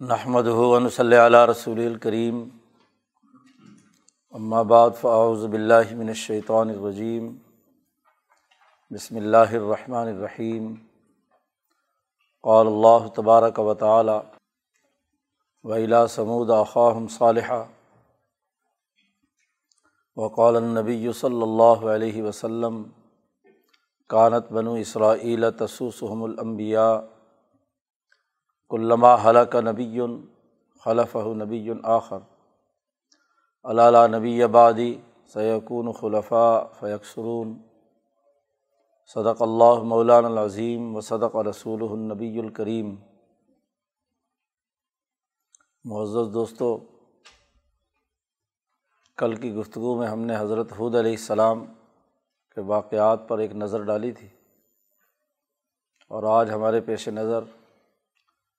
نحمد ہُون صلی علیہ رسول الکریم بعد فاعوذ باللہ من الشیطان الرجیم بسم اللہ الرحمن الرحیم قال اللہ تبارک و تعالی ویلا سمود اخاہم صالحہ وقال النبی صلی اللہ علیہ وسلم کانت بنو اسرائیل تسوسحم الانبیاء علامہ حلق نبی خلف نبی آخر. علالہ نبی آبادی سیقون خلفاء فیکسرون. صدق اللہ مولان العظیم و صدق رسول النبی الکریم. معزز دوستو، کل کی گفتگو میں ہم نے حضرت حود علیہ السلام کے واقعات پر ایک نظر ڈالی تھی اور آج ہمارے پیش نظر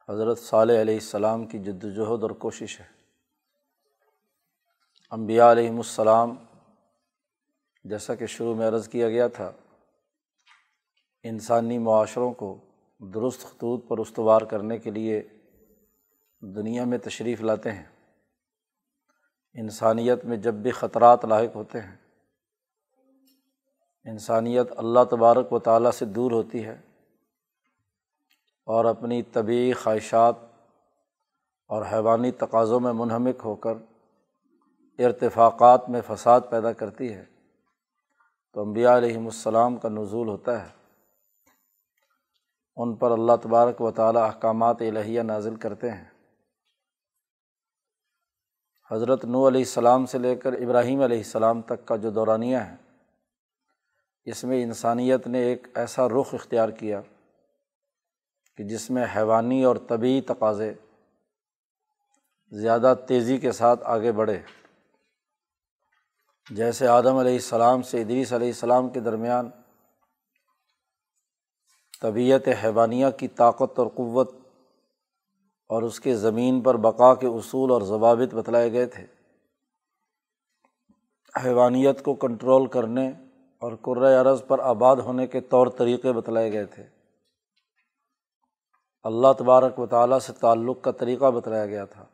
حضرت صالح علیہ السلام کی جد وجہد اور کوشش ہے۔ امبیا علیہم السلام، جیسا کہ شروع میں عرض کیا گیا تھا، انسانی معاشروں کو درست خطوط پر استوار کرنے کے لیے دنیا میں تشریف لاتے ہیں۔ انسانیت میں جب بھی خطرات لاحق ہوتے ہیں، انسانیت اللہ تبارک و تعالیٰ سے دور ہوتی ہے۔ اور اپنی طبعی خواہشات اور حیوانی تقاضوں میں منہمک ہو کر ارتفاقات میں فساد پیدا کرتی ہے تو امبیا علیہم السلام کا نزول ہوتا ہے۔ ان پر اللہ تبارک و تعالیٰ احکامات الہیہ نازل کرتے ہیں۔ حضرت نو علیہ السلام سے لے کر ابراہیم علیہ السلام تک کا جو دورانیہ ہے، اس میں انسانیت نے ایک ایسا رخ اختیار کیا۔ کہ جس میں حیوانی اور طبعی تقاضے زیادہ تیزی کے ساتھ آگے بڑھے۔ جیسے آدم علیہ السلام سے ادریس علیہ السلام کے درمیان طبیعت حیوانیہ کی طاقت اور قوت اور اس کے زمین پر بقا کے اصول اور ضوابط بتلائے گئے تھے۔ حیوانیت کو کنٹرول کرنے اور عرض پر آباد ہونے کے طور طریقے بتلائے گئے تھے۔ اللہ تبارک و تعالیٰ سے تعلق کا طریقہ بتایا گیا تھا۔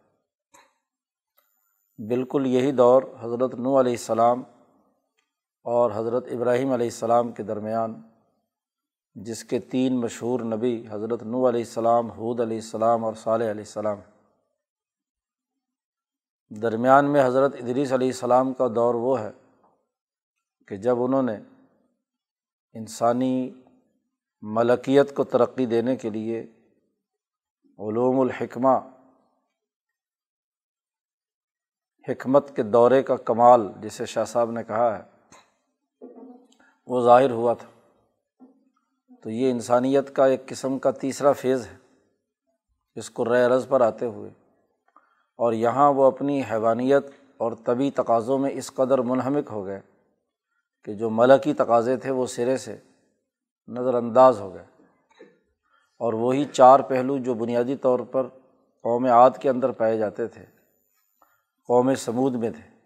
بالکل یہی دور حضرت نو علیہ السلام اور حضرت ابراہیم علیہ السلام کے درمیان، جس کے تین مشہور نبی حضرت نو علیہ السلام حود علیہ السلام اور صالح علیہ السلام۔ درمیان میں حضرت ادریس علیہ السلام کا دور وہ ہے کہ جب انہوں نے انسانی ملکیت کو ترقی دینے کے لیے علوم الحکمہ، حکمت کے دورے کا کمال جسے شاہ صاحب نے کہا ہے، وہ ظاہر ہوا تھا۔ تو یہ انسانیت کا ایک قسم کا تیسرا فیز ہے، جس کو رے رض پر آتے ہوئے۔ اور یہاں وہ اپنی حیوانیت اور طبی تقاضوں میں اس قدر منہمک ہو گئے کہ جو ملکی تقاضے تھے وہ سرے سے نظر انداز ہو گئے۔ اور وہی چار پہلو جو بنیادی طور پر قوم عاد کے اندر پائے جاتے تھے۔ قوم سمود میں تھے۔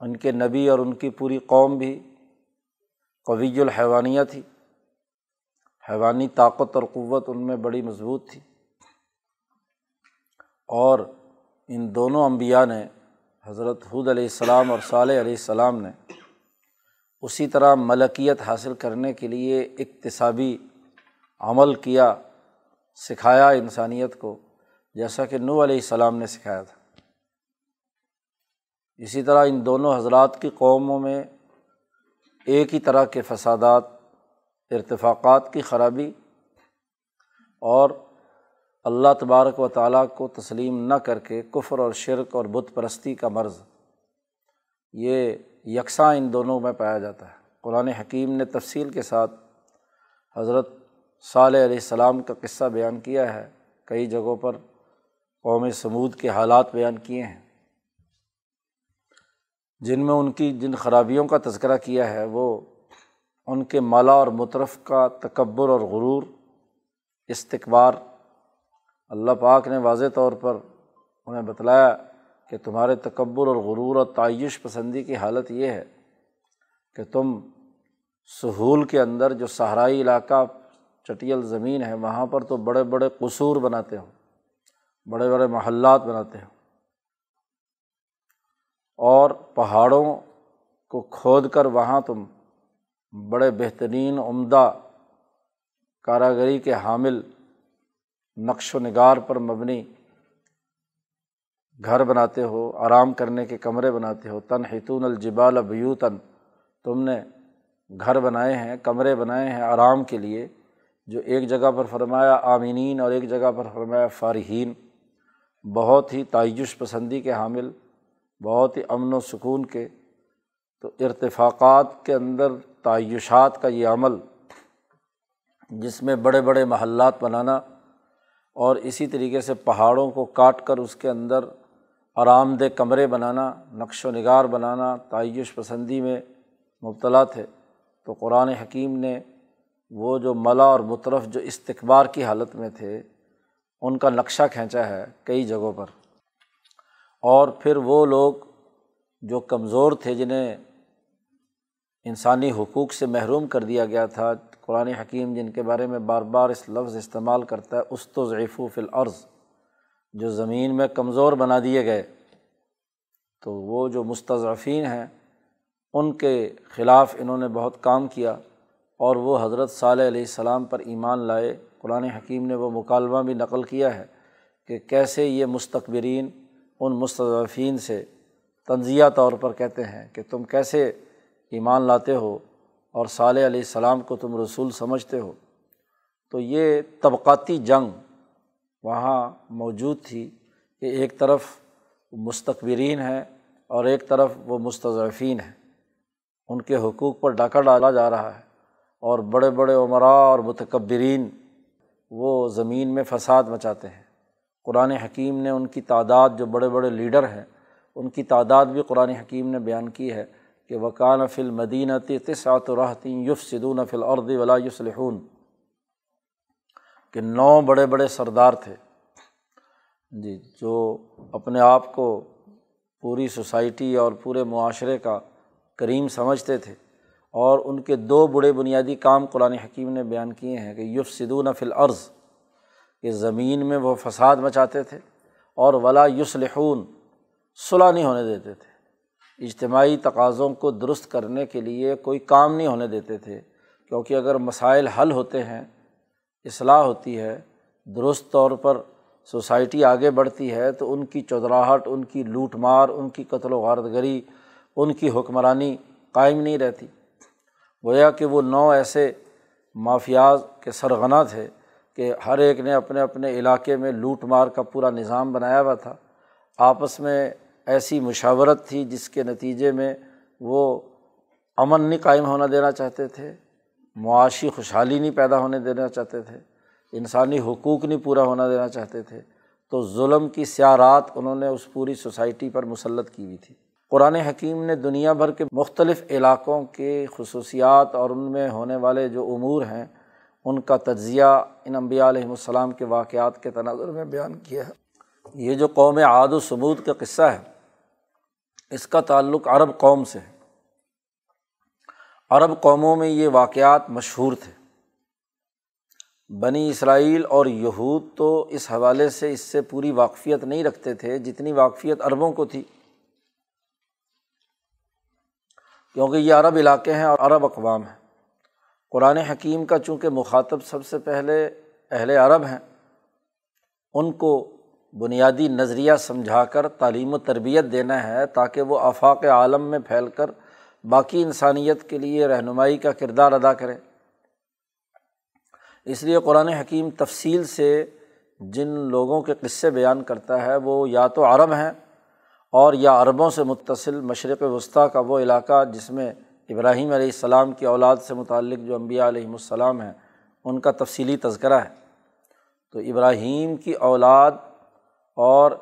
ان کے نبی اور ان کی پوری قوم بھی قوی الحیوانیہ تھی۔ حیوانی طاقت اور قوت ان میں بڑی مضبوط تھی۔ اور ان دونوں امبیا نے، حضرت حود علیہ السلام اور صالح علیہ السلام نے، اسی طرح ملکیت حاصل کرنے کے لیے اقتصابی عمل کیا، سکھایا انسانیت کو، جیسا کہ نو علیہ السلام نے سکھایا تھا۔ اسی طرح ان دونوں حضرات کی قوموں میں ایک ہی طرح کے فسادات، ارتفاقات کی خرابی اور اللہ تبارک و تعالیٰ کو تسلیم نہ کر کے کفر اور شرک اور بت پرستی کا مرض، یہ یکساں ان دونوں میں پایا جاتا ہے۔ قرآن حکیم نے تفصیل کے ساتھ حضرت صالح علیہ السلام کا قصہ بیان کیا ہے۔ کئی جگہوں پر قوم سمود کے حالات بیان کیے ہیں۔ جن میں ان کی، جن خرابیوں کا تذکرہ کیا ہے، وہ ان کے مالا اور مطرف کا تکبر اور غرور استقبار اللہ پاک نے واضح طور پر انہیں بتلایا کہ تمہارے تکبر اور غرور اور تعیش پسندی کی حالت یہ ہے کہ تم سہول کے اندر جو صحرائی علاقہ چٹیل زمین ہے، وہاں پر تو بڑے بڑے قصور بناتے ہو بڑے بڑے محلات بناتے ہو اور پہاڑوں کو کھود کر وہاں تم بڑے بہترین عمدہ کاراگری کے حامل نقش و نگار پر مبنی گھر بناتے ہو، آرام کرنے کے کمرے بناتے ہو۔ تن ہتون الجبال بیوتن تم نے گھر بنائے ہیں، کمرے بنائے ہیں آرام کے لیے۔ جو ایک جگہ پر فرمایا آمینین اور ایک جگہ پر فرمایا فارحین، بہت ہی تعیش پسندی کے حامل، بہت ہی امن و سکون کے۔ تو ارتفاقات کے اندر تعیشات کا یہ عمل، جس میں بڑے بڑے محلات بنانا اور اسی طریقے سے پہاڑوں کو کاٹ کر اس کے اندر آرام دہ کمرے بنانا، نقش و نگار بنانا، تعیش پسندی میں مبتلا تھے۔ تو قرآن حکیم نے وہ جو ملا اور مطرف جو استقبار کی حالت میں تھے، ان کا نقشہ کھینچا ہے کئی جگہوں پر۔ اور پھر وہ لوگ جو کمزور تھے، جنہیں انسانی حقوق سے محروم کر دیا گیا تھا، قرآن حکیم جن کے بارے میں بار بار اس لفظ استعمال کرتا ہے است و ضعیف و فلعرض جو زمین میں کمزور بنا دیے گئے۔ تو وہ جو مستضعفین ہیں، ان کے خلاف انہوں نے بہت کام کیا۔ اور وہ حضرت صالح علیہ السلام پر ایمان لائے۔ قرآن حکیم نے وہ مکالمہ بھی نقل کیا ہے کہ کیسے یہ مستقبرین ان مستضعفین سے تنزیہ طور پر کہتے ہیں کہ تم کیسے ایمان لاتے ہو اور صالح علیہ السلام کو تم رسول سمجھتے ہو۔ تو یہ طبقاتی جنگ وہاں موجود تھی کہ ایک طرف مستقبرین ہیں اور ایک طرف وہ مستضعفین ہیں۔ ان کے حقوق پر ڈاکہ ڈالا جا رہا ہے۔ اور بڑے بڑے عمراء اور متکبرین وہ زمین میں فساد مچاتے ہیں۔ قرآن حکیم نے ان کی تعداد، جو بڑے بڑے لیڈر ہیں، ان کی تعداد بھی قرآن حکیم نے بیان کی ہے کہ وکان فل مدینہ تسعت رحتی یوف سدون فل عرد ولا یوسلحون کہ نو بڑے بڑے سردار تھے۔ جی جو اپنے آپ کو پوری سوسائٹی اور پورے معاشرے کا کریم سمجھتے تھے۔ اور ان کے دو بڑے بنیادی کام قرآن حکیم نے بیان کیے ہیں کہ یوف سدون فل عرض کہ زمین میں وہ فساد مچاتے تھے اور ولا یوسلحون صلاح نہیں ہونے دیتے تھے۔ اجتماعی تقاضوں کو درست کرنے کے لیے کوئی کام نہیں ہونے دیتے تھے، کیونکہ اگر مسائل حل ہوتے ہیں، اصلاح ہوتی ہے، درست طور پر سوسائٹی آگے بڑھتی ہے، تو ان کی چودراہٹ، ان کی لوٹ مار، ان کی قتل و غارت گری، ان کی حکمرانی قائم نہیں رہتی۔ گویا کہ وہ نو ایسے مافیاز کے سرغنا تھے کہ ہر ایک نے اپنے اپنے علاقے میں لوٹ مار کا پورا نظام بنایا ہوا تھا۔ آپس میں ایسی مشاورت تھی جس کے نتیجے میں وہ امن نہیں قائم ہونا دینا چاہتے تھے، معاشی خوشحالی نہیں پیدا ہونے دینا چاہتے تھے، انسانی حقوق نہیں پورا ہونا دینا چاہتے تھے۔ تو ظلم کی سیارات انہوں نے اس پوری سوسائٹی پر مسلط کی ہوئی تھی۔ قرآن حکیم نے دنیا بھر کے مختلف علاقوں کے خصوصیات اور ان میں ہونے والے جو امور ہیں، ان کا تجزیہ ان انبیاء علیہم السلام کے واقعات کے تناظر میں بیان کیا ہے۔ یہ جو قوم عاد و ثبوت کا قصہ ہے، اس کا تعلق عرب قوم سے ہے۔ عرب قوموں میں یہ واقعات مشہور تھے۔ بنی اسرائیل اور یہود تو اس حوالے سے اس سے پوری واقفیت نہیں رکھتے تھے جتنی واقفیت عربوں کو تھی۔ کیونکہ یہ عرب علاقے ہیں اور عرب اقوام ہیں۔ قرآن حکیم کا چونکہ مخاطب سب سے پہلے اہل عرب ہیں، ان کو بنیادی نظریہ سمجھا کر تعلیم و تربیت دینا ہے تاکہ وہ آفاق عالم میں پھیل کر باقی انسانیت کے لیے رہنمائی کا کردار ادا کرے اس لیے قرآن حکیم تفصیل سے جن لوگوں کے قصے بیان کرتا ہے وہ یا تو عرب ہیں اور یا عربوں سے متصل مشرق وسطیٰ کا وہ علاقہ جس میں ابراہیم علیہ السلام کی اولاد سے متعلق جو انبیاء علیہم السلام ہیں، ان کا تفصیلی تذکرہ ہے۔ تو ابراہیم کی اولاد اور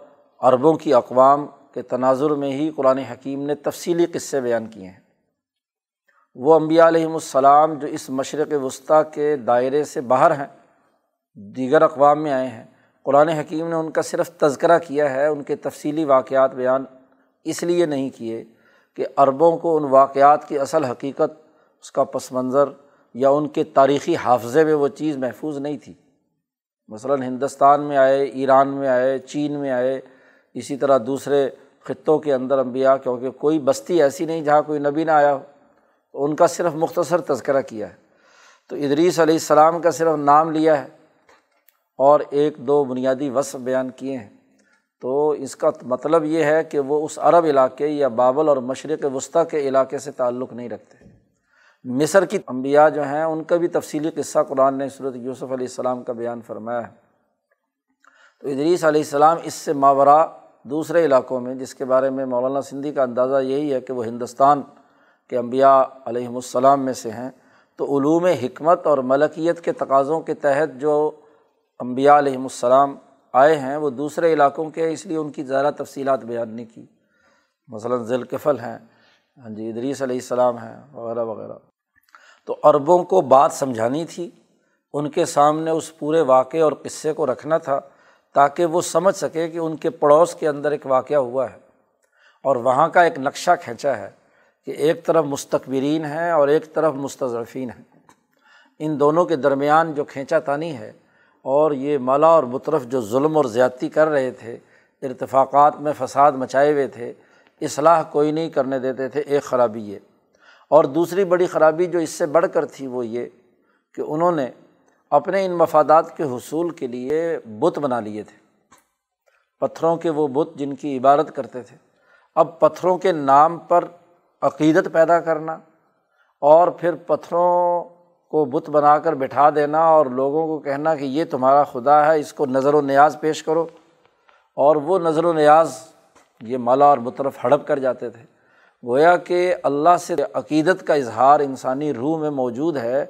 عربوں کی اقوام کے تناظر میں ہی قرآن حکیم نے تفصیلی قصے بیان کیے ہیں۔ وہ امبیا علیہم السلام جو اس مشرق وسطیٰ کے دائرے سے باہر ہیں، دیگر اقوام میں آئے ہیں۔ قرآن حکیم نے ان کا صرف تذکرہ کیا ہے، ان کے تفصیلی واقعات بیان اس لیے نہیں کیے کہ عربوں کو ان واقعات کی اصل حقیقت، اس کا پس منظر یا ان کے تاریخی حافظے میں وہ چیز محفوظ نہیں تھی۔ مثلاً ہندوستان میں آئے، ایران میں آئے، چین میں آئے، اسی طرح دوسرے خطوں کے اندر انبیاء، کیونکہ کوئی بستی ایسی نہیں جہاں کوئی نبی نہ آیا ہو۔ تو ان کا صرف مختصر تذکرہ کیا ہے۔ تو ادریس علیہ السلام کا صرف نام لیا ہے۔ اور ایک دو بنیادی وصف بیان کیے ہیں۔ تو اس کا مطلب یہ ہے کہ وہ اس عرب علاقے یا بابل اور مشرق وسطیٰ کے علاقے سے تعلق نہیں رکھتے۔ مصر کی انبیاء جو ہیں، ان کا بھی تفصیلی قصہ قرآن نے صورت یوسف علیہ السلام کا بیان فرمایا ہے۔ تو ادریس علیہ السلام اس سے ماورا دوسرے علاقوں میں، جس کے بارے میں مولانا سندھی کا اندازہ یہی ہے کہ وہ ہندوستان کے انبیاء علیہم السلام میں سے ہیں۔ تو علوم حکمت اور ملکیت کے تقاضوں کے تحت جو انبیاء علیہم السلام آئے ہیں، وہ دوسرے علاقوں کے، اس لیے ان کی زیادہ تفصیلات بیان نہیں کی۔ مثلاً ذیلکفل ہیں ہاں جی ادریس علیہ السلام ہیں، وغیرہ وغیرہ۔ تو عربوں کو بات سمجھانی تھی، ان کے سامنے اس پورے واقعے اور قصے کو رکھنا تھا تاکہ وہ سمجھ سکے کہ ان کے پڑوس کے اندر ایک واقعہ ہوا ہے۔ اور وہاں کا ایک نقشہ کھینچا ہے کہ ایک طرف مستقبرین ہیں اور ایک طرف مستضرفین ہیں۔ ان دونوں کے درمیان جو کھینچا تانی ہے اور یہ مالا اور مطرف جو ظلم اور زیادتی کر رہے تھے، ارتفاقات میں فساد مچائے ہوئے تھے، اصلاح کوئی نہیں کرنے دیتے تھے، ایک خرابی یہ۔ اور دوسری بڑی خرابی جو اس سے بڑھ کر تھی وہ یہ کہ انہوں نے اپنے ان مفادات کے حصول کے لیے بت بنا لیے تھے۔ پتھروں کے وہ بت جن کی عبادت کرتے تھے۔ اب پتھروں کے نام پر عقیدت پیدا کرنا اور پھر پتھروں کو بت بنا کر بٹھا دینا اور لوگوں کو کہنا کہ یہ تمہارا خدا ہے، اس کو نظر و نیاز پیش کرو۔ اور وہ نظر و نیاز یہ مالا اور مطرف ہڑپ کر جاتے تھے۔ گویا کہ اللہ سے عقیدت کا اظہار انسانی روح میں موجود ہے،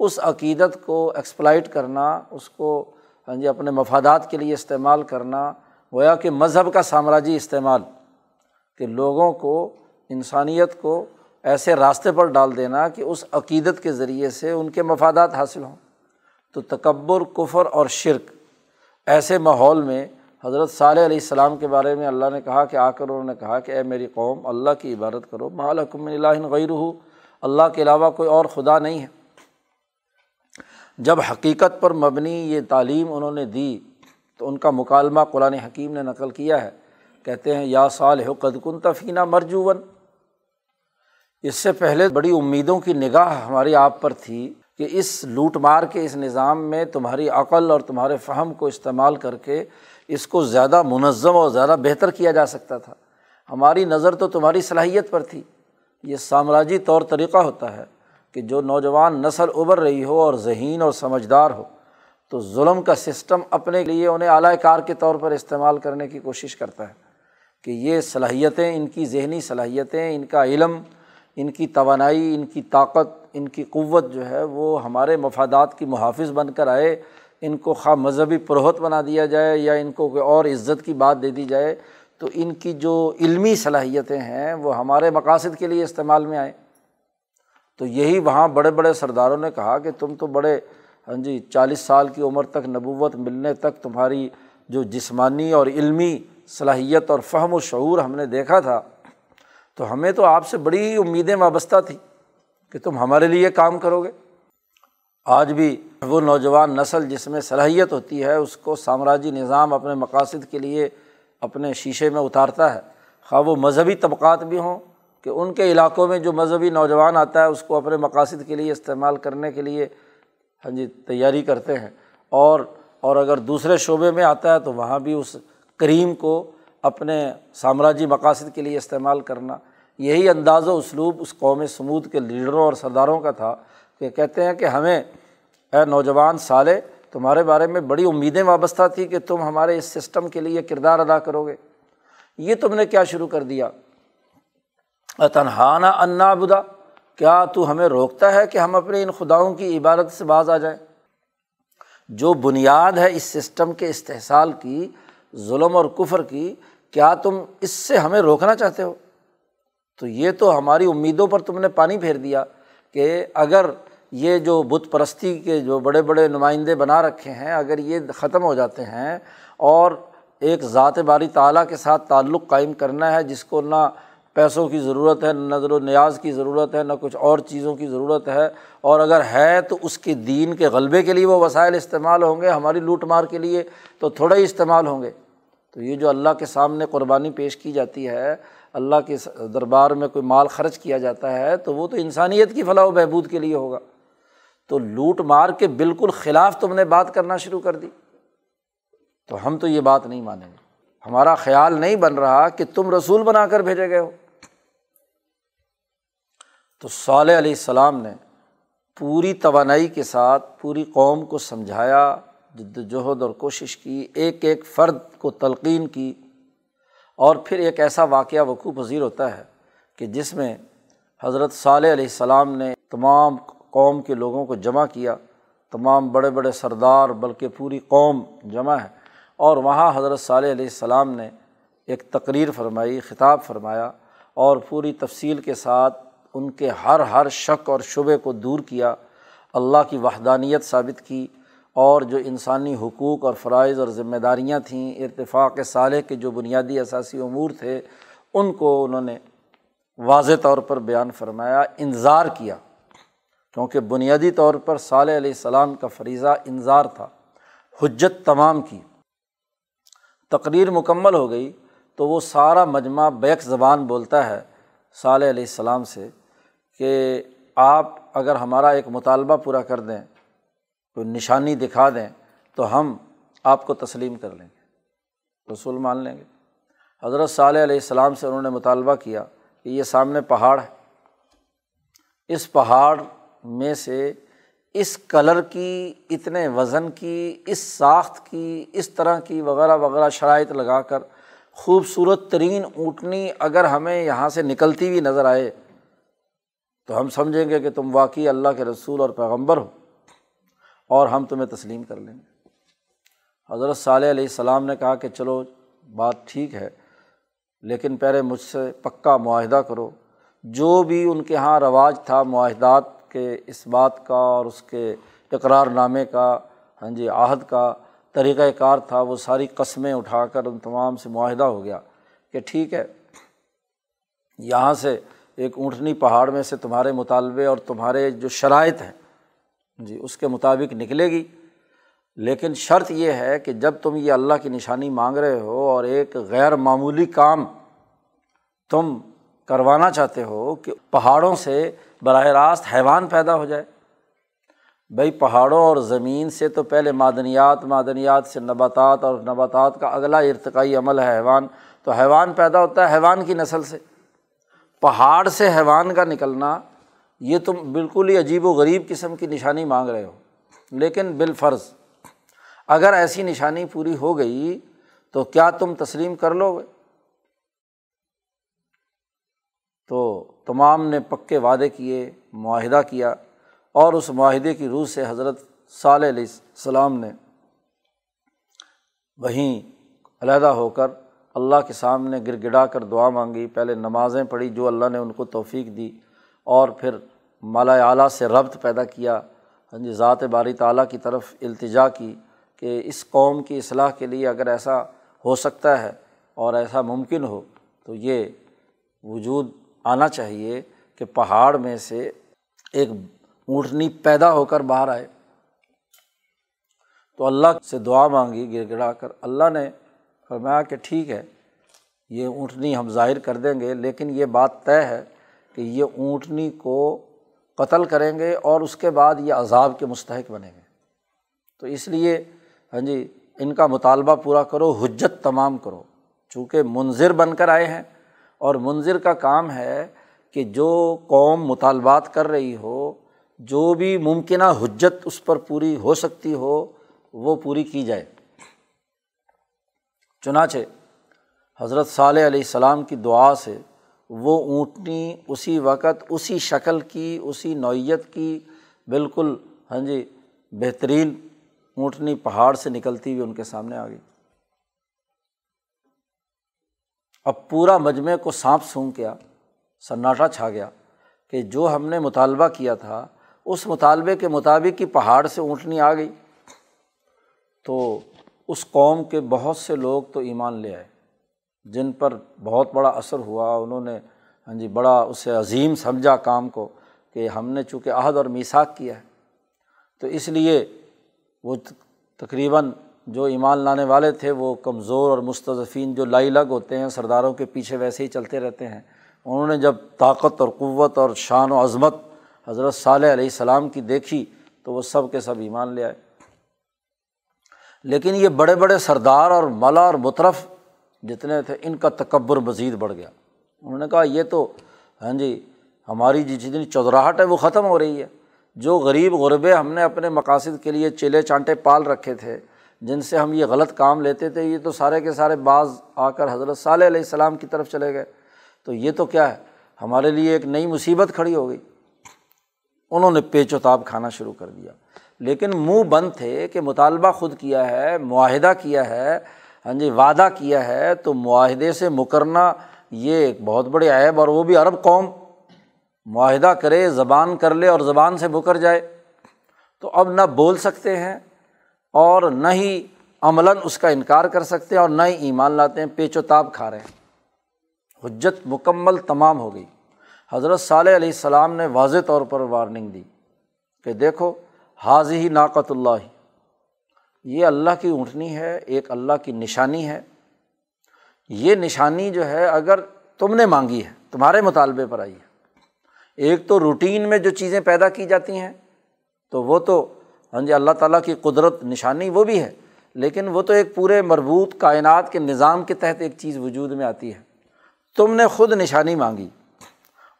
اس عقیدت کو ایکسپلائٹ کرنا، اس کو ہاں جی اپنے مفادات کے لیے استعمال کرنا۔ گویا کہ مذہب کا سامراجی استعمال، کہ لوگوں کو، انسانیت کو ایسے راستے پر ڈال دینا کہ اس عقیدت کے ذریعے سے ان کے مفادات حاصل ہوں۔ تو تکبر، کفر اور شرک ایسے ماحول میں حضرت صالح علیہ السلام کے بارے میں اللہ نے کہا کہ آ کر انہوں نے کہا کہ اے میری قوم، اللہ کی عبادت کرو۔ مالکم اللہ غیر ہو اللہ کے علاوہ کوئی اور خدا نہیں ہے۔ جب حقیقت پر مبنی یہ تعلیم انہوں نے دی، تو ان کا مکالمہ قرآن حکیم نے نقل کیا ہے۔ کہتے ہیں، یا صالح قد کن تفینہ مرجون اس سے پہلے بڑی امیدوں کی نگاہ ہماری آپ پر تھی کہ اس لوٹ مار کے اس نظام میں تمہاری عقل اور تمہارے فہم کو استعمال کر کے اس کو زیادہ منظم اور زیادہ بہتر کیا جا سکتا تھا۔ ہماری نظر تو تمہاری صلاحیت پر تھی۔ یہ سامراجی طور طریقہ ہوتا ہے کہ جو نوجوان نسل ابھر رہی ہو اور ذہین اور سمجھدار ہو، تو ظلم کا سسٹم اپنے لیے انہیں اعلی کار کے طور پر استعمال کرنے کی کوشش کرتا ہے کہ یہ صلاحیتیں، ان کی ذہنی صلاحیتیں، ان کا علم ان کی توانائی، ان کی طاقت، ان کی قوت جو ہے وہ ہمارے مفادات کی محافظ بن کر آئے، ان کو خواہ مذہبی پروہت بنا دیا جائے یا ان کو کوئی اور عزت کی بات دے دی جائے، تو ان کی جو علمی صلاحیتیں ہیں وہ ہمارے مقاصد کے لیے استعمال میں آئیں۔ تو یہی وہاں بڑے بڑے سرداروں نے کہا کہ تم تو بڑے ہاں جی چالیس سال کی عمر تک نبوت ملنے تک تمہاری جو جسمانی اور علمی صلاحیت اور فہم و شعور ہم نے دیکھا تھا تو ہمیں تو آپ سے بڑی امیدیں وابستہ تھیں کہ تم ہمارے لیے کام کرو گے۔ آج بھی وہ نوجوان نسل جس میں صلاحیت ہوتی ہے، اس کو سامراجی نظام اپنے مقاصد کے لیے اپنے شیشے میں اتارتا ہے۔ خواہ وہ مذہبی طبقات بھی ہوں کہ ان کے علاقوں میں جو مذہبی نوجوان آتا ہے، اس کو اپنے مقاصد کے لیے استعمال کرنے کے لیے ہاں جی تیاری کرتے ہیں۔ اور اور اگر دوسرے شعبے میں آتا ہے تو وہاں بھی اس کریم کو اپنے سامراجی مقاصد کے لیے استعمال کرنا۔ یہی انداز و اسلوب اس قوم سمود کے لیڈروں اور سرداروں کا تھا کہ کہتے ہیں کہ ہمیں، اے نوجوان سالے، تمہارے بارے میں بڑی امیدیں وابستہ تھی کہ تم ہمارے اس سسٹم کے لیے کردار ادا کرو گے۔ یہ تم نے کیا شروع کر دیا؟ تنہانہ انا بدا کیا تو ہمیں روکتا ہے کہ ہم اپنے ان خداؤں کی عبادت سے باز آ جائیں؟ جو بنیاد ہے اس سسٹم کے استحصال کی، ظلم اور کفر کی، کیا تم اس سے ہمیں روکنا چاہتے ہو؟ تو یہ تو ہماری امیدوں پر تم نے پانی پھیر دیا کہ اگر یہ جو بت پرستی کے جو بڑے بڑے نمائندے بنا رکھے ہیں، اگر یہ ختم ہو جاتے ہیں اور ایک ذات باری تعلیٰ کے ساتھ تعلق قائم کرنا ہے جس کو نہ پیسوں کی ضرورت ہے، نہ نظر و نیاز کی ضرورت ہے، نہ کچھ اور چیزوں کی ضرورت ہے، اور اگر ہے تو اس کے دین کے غلبے کے لیے وہ وسائل استعمال ہوں گے ہماری لوٹ مار کے لیے تو تھوڑا ہی استعمال ہوں گے۔ تو یہ جو اللہ کے سامنے قربانی پیش کی جاتی ہے اللہ کے دربار میں کوئی مال خرچ کیا جاتا ہے تو وہ تو انسانیت کی فلاح و بہبود کے لیے ہوگا۔ تو لوٹ مار کے بالکل خلاف تم نے بات کرنا شروع کر دی۔ تو ہم تو یہ بات نہیں مانیں گے۔ ہمارا خیال نہیں بن رہا کہ تم رسول بنا کر بھیجے گئے ہو۔ تو صالح علیہ السلام نے پوری توانائی کے ساتھ پوری قوم کو سمجھایا، جد وجہد اور کوشش کی، ایک ایک فرد کو تلقین کی۔ اور پھر ایک ایسا واقعہ وقوع پذیر ہوتا ہے کہ جس میں حضرت صالح علیہ السلام نے تمام قوم کے لوگوں کو جمع کیا، تمام بڑے بڑے سردار، بلکہ پوری قوم جمع ہے۔ اور وہاں حضرت صالح علیہ السلام نے ایک تقریر فرمائی، خطاب فرمایا اور پوری تفصیل کے ساتھ ان کے ہر ہر شک اور شبے کو دور کیا، اللہ کی وحدانیت ثابت کی اور جو انسانی حقوق اور فرائض اور ذمہ داریاں تھیں، ارتفاق صالح کے جو بنیادی اثاثی امور تھے، ان کو انہوں نے واضح طور پر بیان فرمایا انظار کیا۔ کیونکہ بنیادی طور پر صالح علیہ السلام کا فریضہ انظار تھا، حجت تمام کی۔ تقریر مکمل ہو گئی تو وہ سارا مجمع بیک زبان بولتا ہے صالح علیہ السلام سے کہ آپ اگر ہمارا ایک مطالبہ پورا کر دیں کوئی نشانی دکھا دیں تو ہم آپ کو تسلیم کر لیں گے، رسول مان لیں گے۔ حضرت صالح علیہ السلام سے انہوں نے مطالبہ کیا کہ یہ سامنے پہاڑ ہے۔ اس پہاڑ میں سے اس کلر کی، اتنے وزن کی، اس ساخت کی، اس طرح کی وغیرہ وغیرہ شرائط لگا کر خوبصورت ترین اونٹنی اگر ہمیں یہاں سے نکلتی ہوئی نظر آئے تو ہم سمجھیں گے کہ تم واقعی اللہ کے رسول اور پیغمبر ہو۔ اور ہم تمہیں تسلیم کر لیں گے۔ حضرت صالح علیہ السلام نے کہا کہ چلو، بات ٹھیک ہے، لیکن پہلے مجھ سے پکا معاہدہ کرو۔ جو بھی ان کے یہاں رواج تھا معاہدات کے اس بات کا اور اس کے اقرار نامے کا ہاں جی عہد کا طریقۂ کار تھا، وہ ساری قسمیں اٹھا کر ان تمام سے معاہدہ ہو گیا کہ ٹھیک ہے، یہاں سے ایک اونٹنی پہاڑ میں سے تمہارے مطالبے اور تمہارے جو شرائط ہیں جی اس کے مطابق نکلے گی۔ لیکن شرط یہ ہے کہ جب تم یہ اللہ کی نشانی مانگ رہے ہو اور ایک غیر معمولی کام تم کروانا چاہتے ہو کہ پہاڑوں سے براہ راست حیوان پیدا ہو جائے۔ بھائی پہاڑوں اور زمین سے تو پہلے معدنیات معدنیات سے نباتات اور نباتات کا اگلا ارتقائی عمل ہے حیوان۔ تو حیوان پیدا ہوتا ہے حیوان کی نسل سے۔ پہاڑ سے حیوان کا نکلنا یہ تم بالکل ہی عجیب و غریب قسم کی نشانی مانگ رہے ہو۔ لیکن بالفرض، اگر ایسی نشانی پوری ہو گئی تو کیا تم تسلیم کر لو گے؟ تو تمام نے پکے وعدے کیے، معاہدہ کیا اور اس معاہدے کی روح سے حضرت صلی علیہ السلام نے وہیں علیحدہ ہو کر اللہ کے سامنے گر گڑا کر دعا مانگی۔ پہلے نمازیں پڑھی جو اللہ نے ان کو توفیق دی۔ اور پھر مالا اعلیٰ سے ربط پیدا کیا۔ ہاں جی ذات باری تعالیٰ کی طرف التجا کی کہ اس قوم کی اصلاح کے لیے اگر ایسا ہو سکتا ہے اور ایسا ممکن ہو، تو یہ وجود آنا چاہیے کہ پہاڑ میں سے ایک اونٹنی پیدا ہو کر باہر آئے۔ تو اللہ سے دعا مانگی گر گڑا کر اللہ نے فرمایا کہ ٹھیک ہے، یہ اونٹنی ہم ظاہر کر دیں گے، لیکن یہ بات طے ہے کہ یہ اونٹنی کو قتل کریں گے اور اس کے بعد یہ عذاب کے مستحق بنیں گے۔ تو اس لیے ہاں جی ان کا مطالبہ پورا کرو، حجت تمام کرو۔ چونکہ منظر بن کر آئے ہیں اور منظر کا کام ہے کہ جو قوم مطالبات کر رہی ہو، جو بھی ممکنہ حجت اس پر پوری ہو سکتی ہو، وہ پوری کی جائے۔ چنانچہ حضرت صالح علیہ السلام کی دعا سے وہ اونٹنی اسی وقت، اسی شکل کی، اسی نوعیت کی بالکل ہاں جی بہترین اونٹنی پہاڑ سے نکلتی ہوئی ان کے سامنے آ گئی۔ اب پورا مجمعے کو سانپ سونگ کیا سناٹا چھا گیا کہ جو ہم نے مطالبہ کیا تھا، اس مطالبے کے مطابق ہی پہاڑ سے اونٹنی آ گئی۔ تو اس قوم کے بہت سے لوگ تو ایمان لے آئے۔ جن پر بہت بڑا اثر ہوا، انہوں نے ہاں جی بڑا اسے عظیم سمجھا کام کو کہ ہم نے چونکہ عہد اور میساک کیا ہے۔ تو اس لیے وہ تقریباً جو ایمان لانے والے تھے، وہ کمزور اور مستضفین جو لائی لگ ہوتے ہیں، سرداروں کے پیچھے ویسے ہی چلتے رہتے ہیں۔ انہوں نے جب طاقت اور قوت اور شان و عظمت حضرت صالح علیہ السلام کی دیکھی، تو وہ سب کے سب ایمان لے آئے۔ لیکن یہ بڑے بڑے سردار اور ملا اور مطرف جتنے تھے، ان کا تکبر مزید بڑھ گیا۔ انہوں نے کہا، یہ تو ہاں جی ہماری جتنی چودراہٹ ہے، وہ ختم ہو رہی ہے۔ جو غریب غربے ہم نے اپنے مقاصد کے لیے چیلے چانٹے پال رکھے تھے، جن سے ہم یہ غلط کام لیتے تھے، یہ تو سارے کے سارے بعض آ کر حضرت صالح علیہ السلام کی طرف چلے گئے۔ تو یہ تو کیا ہے؟ ہمارے لیے ایک نئی مصیبت کھڑی ہو گئی۔ انہوں نے پیچ و تاب کھانا شروع کر دیا۔ لیکن منہ بند تھے کہ مطالبہ خود کیا ہے، معاہدہ کیا ہے ہاں جی وعدہ کیا ہے تو معاہدے سے مکرنا یہ ایک بہت بڑے عیب اور وہ بھی عرب قوم۔ معاہدہ کرے، زبان کر لے اور زبان سے مکر جائے۔ تو اب نہ بول سکتے ہیں اور نہ ہی عملاً اس کا انکار کر سکتے ہیں اور نہ ہی ایمان لاتے ہیں، پیچ و تاب کھا رہے ہیں۔ حجت مکمل تمام ہو گئی۔ حضرت صالح علیہ السلام نے واضح طور پر وارننگ دی کہ دیکھو، حاضی ہی ناقت اللہ۔ یہ اللہ کی اونٹنی ہے، ایک اللہ کی نشانی ہے۔ یہ نشانی جو ہے، اگر تم نے مانگی ہے، تمہارے مطالبے پر آئی ہے۔ ایک تو روٹین میں جو چیزیں پیدا کی جاتی ہیں، تو وہ تو ہاں جی اللہ تعالیٰ کی قدرت نشانی وہ بھی ہے، لیکن وہ تو ایک پورے مربوط کائنات کے نظام کے تحت ایک چیز وجود میں آتی ہے۔ تم نے خود نشانی مانگی۔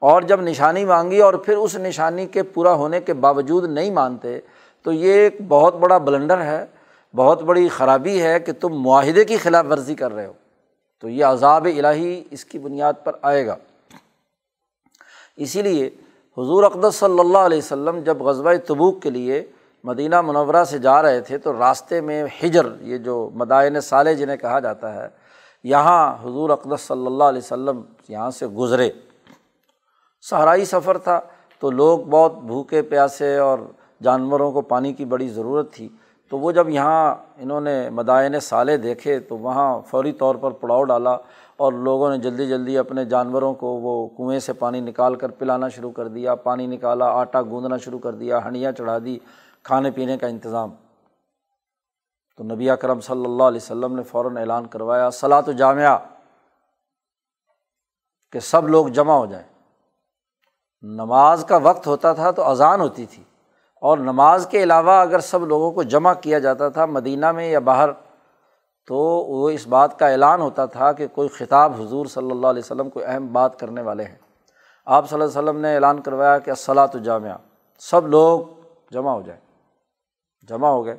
اور جب نشانی مانگی اور پھر اس نشانی کے پورا ہونے کے باوجود نہیں مانتے، تو یہ ایک بہت بڑا بلنڈر ہے۔ بہت بڑی خرابی ہے کہ تم معاہدے کی خلاف ورزی کر رہے ہو۔ تو یہ عذاب الہی اس کی بنیاد پر آئے گا۔ اسی لیے حضور اقدس صلی اللہ علیہ وسلم جب غزبۂ تبوک کے لیے مدینہ منورہ سے جا رہے تھے تو راستے میں ہجر یہ جو مدائن سالے جنہیں کہا جاتا ہے، یہاں حضور اقدس صلی اللہ علیہ وسلم یہاں سے گزرے۔ صحرائی سفر تھا تو لوگ بہت بھوکے پیاسے اور جانوروں کو پانی کی بڑی ضرورت تھی۔ تو وہ جب یہاں انہوں نے مدائن سالے دیکھے تو وہاں فوری طور پر پڑاؤ ڈالا اور لوگوں نے جلدی جلدی اپنے جانوروں کو وہ کنویں سے پانی نکال کر پلانا شروع کر دیا، پانی نکالا، آٹا گوندنا شروع کر دیا، ہنڈیاں چڑھا دی، کھانے پینے کا انتظام۔ تو نبی اکرم صلی اللہ علیہ وسلم نے فوراً اعلان کروایا صلاح تو جامعہ، کہ سب لوگ جمع ہو جائیں۔ نماز کا وقت ہوتا تھا تو اذان ہوتی تھی۔ اور نماز کے علاوہ اگر سب لوگوں کو جمع کیا جاتا تھا مدینہ میں یا باہر، تو وہ اس بات کا اعلان ہوتا تھا کہ کوئی خطاب حضور صلی اللہ علیہ وسلم کو اہم بات کرنے والے ہیں۔ آپ صلی اللہ علیہ وسلم نے اعلان کروایا کہ الصلاۃ جامعہ سب لوگ جمع ہو جائیں۔ جمع ہو گئے۔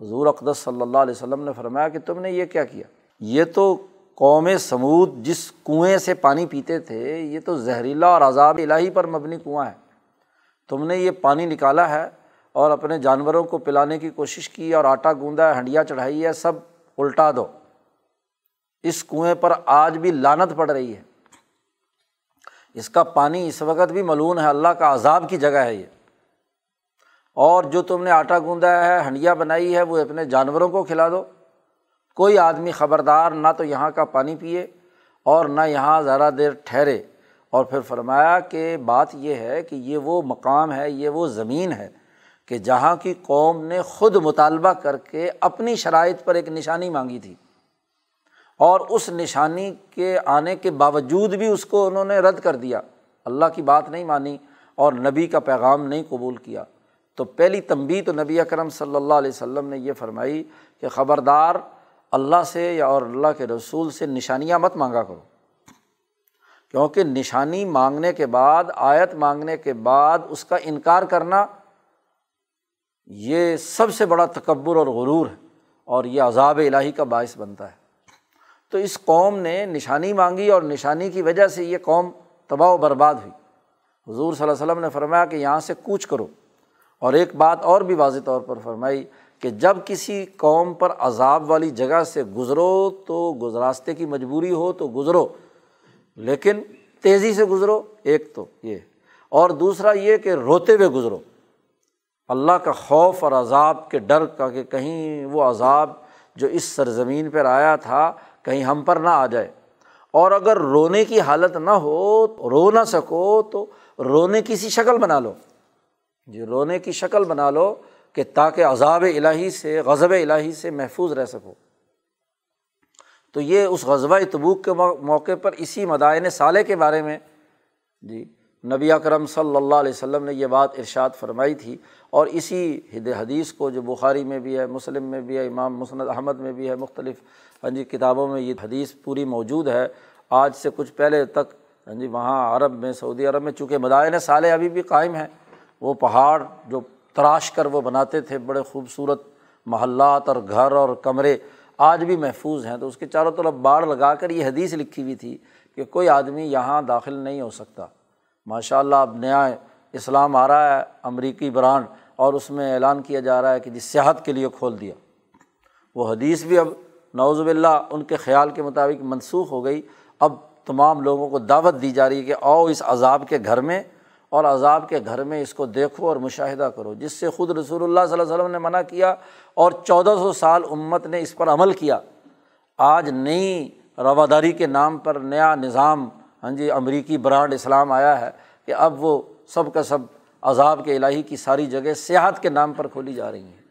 حضور اقدس صلی اللہ علیہ وسلم نے فرمایا کہ تم نے یہ کیا کیا؟ یہ تو قوم سمود جس کنویں سے پانی پیتے تھے، یہ تو زہریلا اور عذاب الہی پر مبنی کنواں ہے تم نے یہ پانی نکالا ہے اور اپنے جانوروں کو پلانے کی کوشش کی اور آٹا گوندا ہے، ہنڈیا چڑھائی ہے، سب الٹا دو۔ اس کنویں پر آج بھی لانت پڑ رہی ہے۔ اس کا پانی اس وقت بھی ملون ہے، اللہ کا عذاب کی جگہ ہے یہ۔ اور جو تم نے آٹا گوندا ہے، ہنڈیا بنائی ہے، وہ اپنے جانوروں کو کھلا دو۔ کوئی آدمی خبردار نہ تو یہاں کا پانی پیے اور نہ یہاں ذرا دیر ٹھہرے۔ اور پھر فرمایا کہ بات یہ ہے کہ یہ وہ مقام ہے، یہ وہ زمین ہے کہ جہاں کی قوم نے خود مطالبہ کر کے اپنی شرائط پر ایک نشانی مانگی تھی اور اس نشانی کے آنے کے باوجود بھی اس کو انہوں نے رد کر دیا۔ اللہ کی بات نہیں مانی اور نبی کا پیغام نہیں قبول کیا۔ تو پہلی تنبی تو نبی اکرم صلی اللہ علیہ وسلم نے یہ فرمائی کہ خبردار اللہ سے یا اور اللہ کے رسول سے نشانیاں مت مانگا کرو۔ کیونکہ نشانی مانگنے کے بعد، آیت مانگنے کے بعد اس کا انکار کرنا یہ سب سے بڑا تکبر اور غرور ہے اور یہ عذاب الہی کا باعث بنتا ہے۔ تو اس قوم نے نشانی مانگی اور نشانی کی وجہ سے یہ قوم تباہ و برباد ہوئی۔ حضور صلی اللہ علیہ وسلم نے فرمایا کہ یہاں سے کوچ کرو۔ اور ایک بات اور بھی واضح طور پر فرمائی کہ جب کسی قوم پر عذاب والی جگہ سے گزرو تو گزراستے کی مجبوری ہو تو گزرو، لیکن تیزی سے گزرو، ایک تو یہ۔ اور دوسرا یہ کہ روتے ہوئے گزرو۔ اللہ کا خوف اور عذاب کے ڈر کا کہ کہیں وہ عذاب جو اس سرزمین پر آیا تھا کہیں ہم پر نہ آ جائے۔ اور اگر رونے کی حالت نہ ہو، رو نہ سکو تو رونے کی سی شکل بنا لو۔ جی رونے کی شکل بنا لو کہ تاکہ عذاب الہی سے، غضب الہی سے محفوظ رہ سکو۔ تو یہ اس غزبۂ تبوک کے موقع پر اسی مدائن سالے کے بارے میں جی نبی اکرم صلی اللہ علیہ وسلم نے یہ بات ارشاد فرمائی تھی اور اسی حدیث کو جو بخاری میں بھی ہے، مسلم میں بھی ہے، امام مسند احمد میں بھی ہے، مختلف ہاں جی کتابوں میں یہ حدیث پوری موجود ہے۔ آج سے کچھ پہلے تک ہاں جی وہاں عرب میں، سعودی عرب میں، چونکہ مدائن سالے ابھی بھی قائم ہیں، وہ پہاڑ جو تراش کر وہ بناتے تھے، بڑے خوبصورت محلات اور گھر اور کمرے آج بھی محفوظ ہیں۔ تو اس کے چاروں طرف باڑ لگا کر یہ حدیث لکھی ہوئی تھی کہ کوئی آدمی یہاں داخل نہیں ہو سکتا۔ ماشاء اللہ اب نیا اسلام آ رہا ہے، امریکی برانڈ، اور اس میں اعلان کیا جا رہا ہے کہ جس صحت کے لیے کھول دیا۔ وہ حدیث بھی اب نوز باللہ ان کے خیال کے مطابق منسوخ ہو گئی۔ اب تمام لوگوں کو دعوت دی جا رہی ہے کہ آؤ اس عذاب کے گھر میں، اور عذاب کے گھر میں اس کو دیکھو اور مشاہدہ کرو، جس سے خود رسول اللہ صلی اللہ علیہ وسلم نے منع کیا اور چودہ سو سال امت نے اس پر عمل کیا۔ آج نئی رواداری کے نام پر نیا نظام ہاں جی امریکی برانڈ اسلام آیا ہے کہ اب وہ سب کا سب عذاب کے الہی کی ساری جگہ سیاحت کے نام پر کھولی جا رہی ہیں۔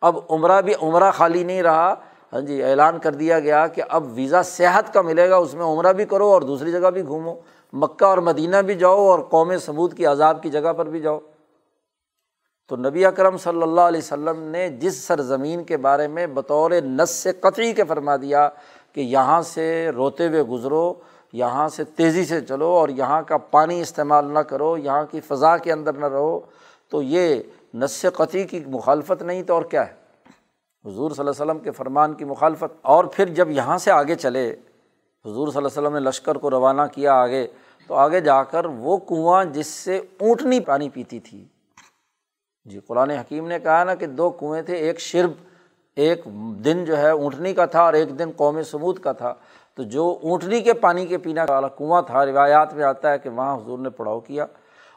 اب عمرہ بھی عمرہ خالی نہیں رہا ہاں جی اعلان کر دیا گیا کہ اب ویزا صحت کا ملے گا، اس میں عمرہ بھی کرو اور دوسری جگہ بھی گھومو۔ مکہ اور مدینہ بھی جاؤ اور قوم ثبوت کی عذاب کی جگہ پر بھی جاؤ۔ تو نبی اکرم صلی اللہ علیہ وسلم نے جس سرزمین کے بارے میں بطور نس سے قطعی کے فرما دیا کہ یہاں سے روتے ہوئے گزرو یہاں سے تیزی سے چلو اور یہاں کا پانی استعمال نہ کرو، یہاں کی فضا کے اندر نہ رہو، تو یہ نس قطعی کی مخالفت نہیں تو اور کیا ہے؟ حضور صلی اللہ علیہ وسلم کے فرمان کی مخالفت۔ اور پھر جب یہاں سے آگے چلے، حضور صلی اللہ علیہ وسلم نے لشکر کو روانہ کیا آگے، تو آگے جا کر وہ کنواں جس سے اونٹنی پانی پیتی تھی۔ جی قرآن حکیم نے کہا نا کہ دو کنویں تھے، ایک شرب، ایک دن جو ہے اونٹنی کا تھا اور ایک دن قوم سمود کا تھا۔ تو جو اونٹنی کے پانی کے پینا والا کنواں تھا، روایات میں آتا ہے کہ وہاں حضور نے پڑاؤ کیا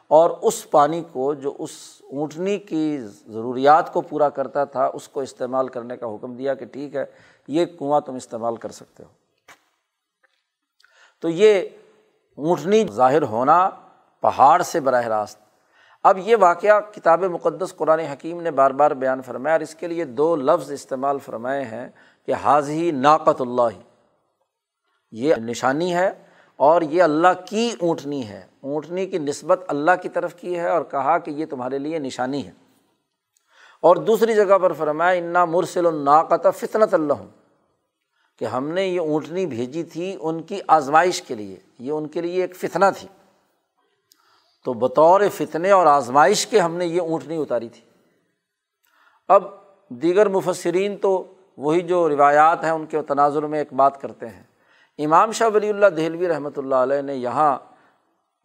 اور اس پانی کو جو اس اونٹنی کی ضروریات کو پورا کرتا تھا، اس کو استعمال کرنے کا حکم دیا کہ ٹھیک ہے، یہ کنواں تم استعمال کر سکتے ہو۔ تو یہ اونٹنی ظاہر ہونا پہاڑ سے براہ راست۔ اب یہ واقعہ کتاب مقدس قرآن حکیم نے بار بار بیان فرمایا اور اس کے لیے دو لفظ استعمال فرمائے ہیں کہ حاضی ناقت اللہ۔ یہ نشانی ہے اور یہ اللہ کی اونٹنی ہے۔ اونٹنی کی نسبت اللہ کی طرف کی ہے اور کہا کہ یہ تمہارے لیے نشانی ہے۔ اور دوسری جگہ پر فرمایا، انا مرسل الناقت فطنت اللہ کہ ہم نے یہ اونٹنی بھیجی تھی ان کی آزمائش کے لیے۔ یہ ان کے لیے ایک فتنہ تھی۔ تو بطور فتنے اور آزمائش کے ہم نے یہ اونٹنی اتاری تھی۔ اب دیگر مفسرین تو وہی جو روایات ہیں ان کے تناظر میں ایک بات کرتے ہیں۔ امام شاہ ولی اللہ دہلوی رحمۃ اللہ علیہ نے یہاں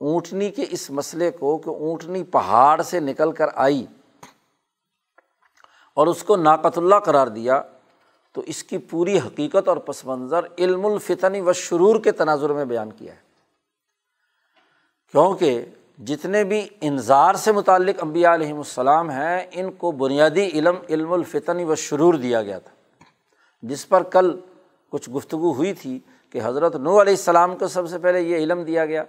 اونٹنی کے اس مسئلے کو کہ اونٹنی پہاڑ سے نکل کر آئی اور اس کو ناقت اللہ قرار دیا، تو اس کی پوری حقیقت اور پس منظر علم الفتنی و شرور کے تناظر میں بیان کیا ہے۔ کیونکہ جتنے بھی انظار سے متعلق امبیا علیہم السلام ہیں، ان کو بنیادی علم علم الفتنی و شرور دیا گیا تھا۔ جس پر کل کچھ گفتگو ہوئی تھی کہ حضرت نو علیہ السلام کو سب سے پہلے یہ علم دیا گیا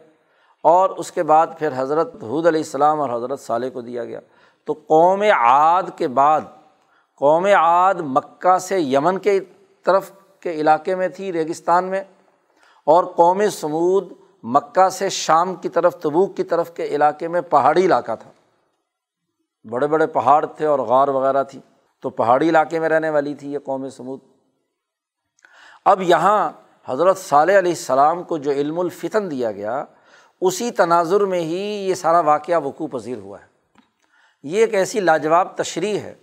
اور اس کے بعد پھر حضرت حود علیہ السلام اور حضرت صالح کو دیا گیا۔ تو قوم عاد کے بعد، قوم عاد مکہ سے یمن کے طرف کے علاقے میں تھی، ریگستان میں، اور قوم سمود مکہ سے شام کی طرف، تبوک کی طرف کے علاقے میں پہاڑی علاقہ تھا۔ بڑے بڑے پہاڑ تھے اور غار وغیرہ تھی۔ تو پہاڑی علاقے میں رہنے والی تھی یہ قوم سمود۔ اب یہاں حضرت صالح علیہ السلام کو جو علم الفتن دیا گیا، اسی تناظر میں ہی یہ سارا واقعہ وقوع پذیر ہوا ہے۔ یہ ایک ایسی لاجواب تشریح ہے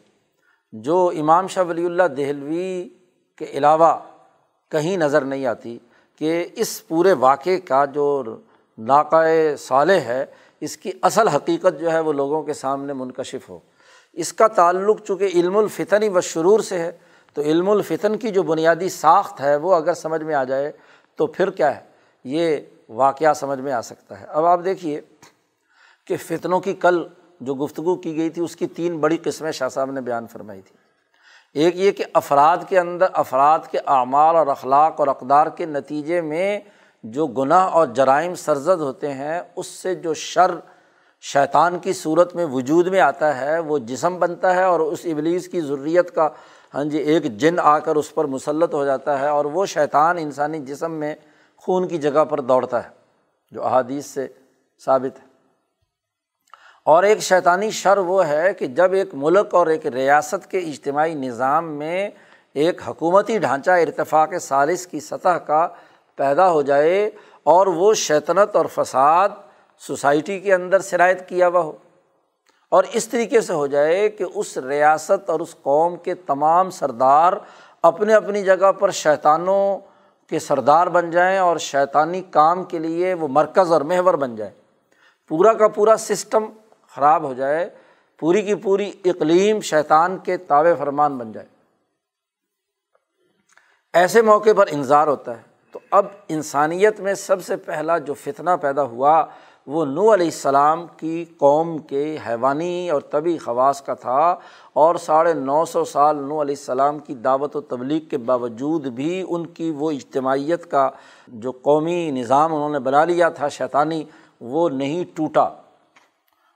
جو امام شاہ ولی اللہ دہلوی کے علاوہ کہیں نظر نہیں آتی کہ اس پورے واقعے کا جو ناقۂ صالح ہے، اس کی اصل حقیقت جو ہے وہ لوگوں کے سامنے منکشف ہو۔ اس کا تعلق چونکہ علم الفتنی و شرور سے ہے تو علم الفتن کی جو بنیادی ساخت ہے وہ اگر سمجھ میں آ جائے تو پھر کیا ہے؟ یہ واقعہ سمجھ میں آ سکتا ہے۔ اب آپ دیکھیے کہ فتنوں کی کل جو گفتگو کی گئی تھی، اس کی تین بڑی قسمیں شاہ صاحب نے بیان فرمائی تھی۔ ایک یہ کہ افراد کے اندر، افراد کے اعمال اور اخلاق اور اقدار کے نتیجے میں جو گناہ اور جرائم سرزد ہوتے ہیں، اس سے جو شر شیطان کی صورت میں وجود میں آتا ہے، وہ جسم بنتا ہے اور اس ابلیس کی ضروریت کا ہاں جی ایک جن آ کر اس پر مسلط ہو جاتا ہے اور وہ شیطان انسانی جسم میں خون کی جگہ پر دوڑتا ہے، جو احادیث سے ثابت ہے۔ اور ایک شیطانی شر وہ ہے کہ جب ایک ملک اور ایک ریاست کے اجتماعی نظام میں ایک حکومتی ڈھانچہ ارتفاق سالس کی سطح کا پیدا ہو جائے اور وہ شیطنت اور فساد سوسائٹی کے اندر شرائط کیا ہوا ہو۔ اور اس طریقے سے ہو جائے کہ اس ریاست اور اس قوم کے تمام سردار اپنے اپنی جگہ پر شیطانوں کے سردار بن جائیں اور شیطانی کام کے لیے وہ مرکز اور محور بن جائے پورا کا پورا سسٹم خراب ہو جائے، پوری کی پوری اقلیم شیطان کے تابع فرمان بن جائے۔ ایسے موقع پر انظار ہوتا ہے۔ تو اب انسانیت میں سب سے پہلا جو فتنہ پیدا ہوا وہ نو علیہ السلام کی قوم کے حیوانی اور طبی خواص کا تھا اور ساڑھے نو سو سال نو علیہ السلام کی دعوت و تبلیغ کے باوجود بھی ان کی وہ اجتماعیت کا جو قومی نظام انہوں نے بنا لیا تھا شیطانی، وہ نہیں ٹوٹا۔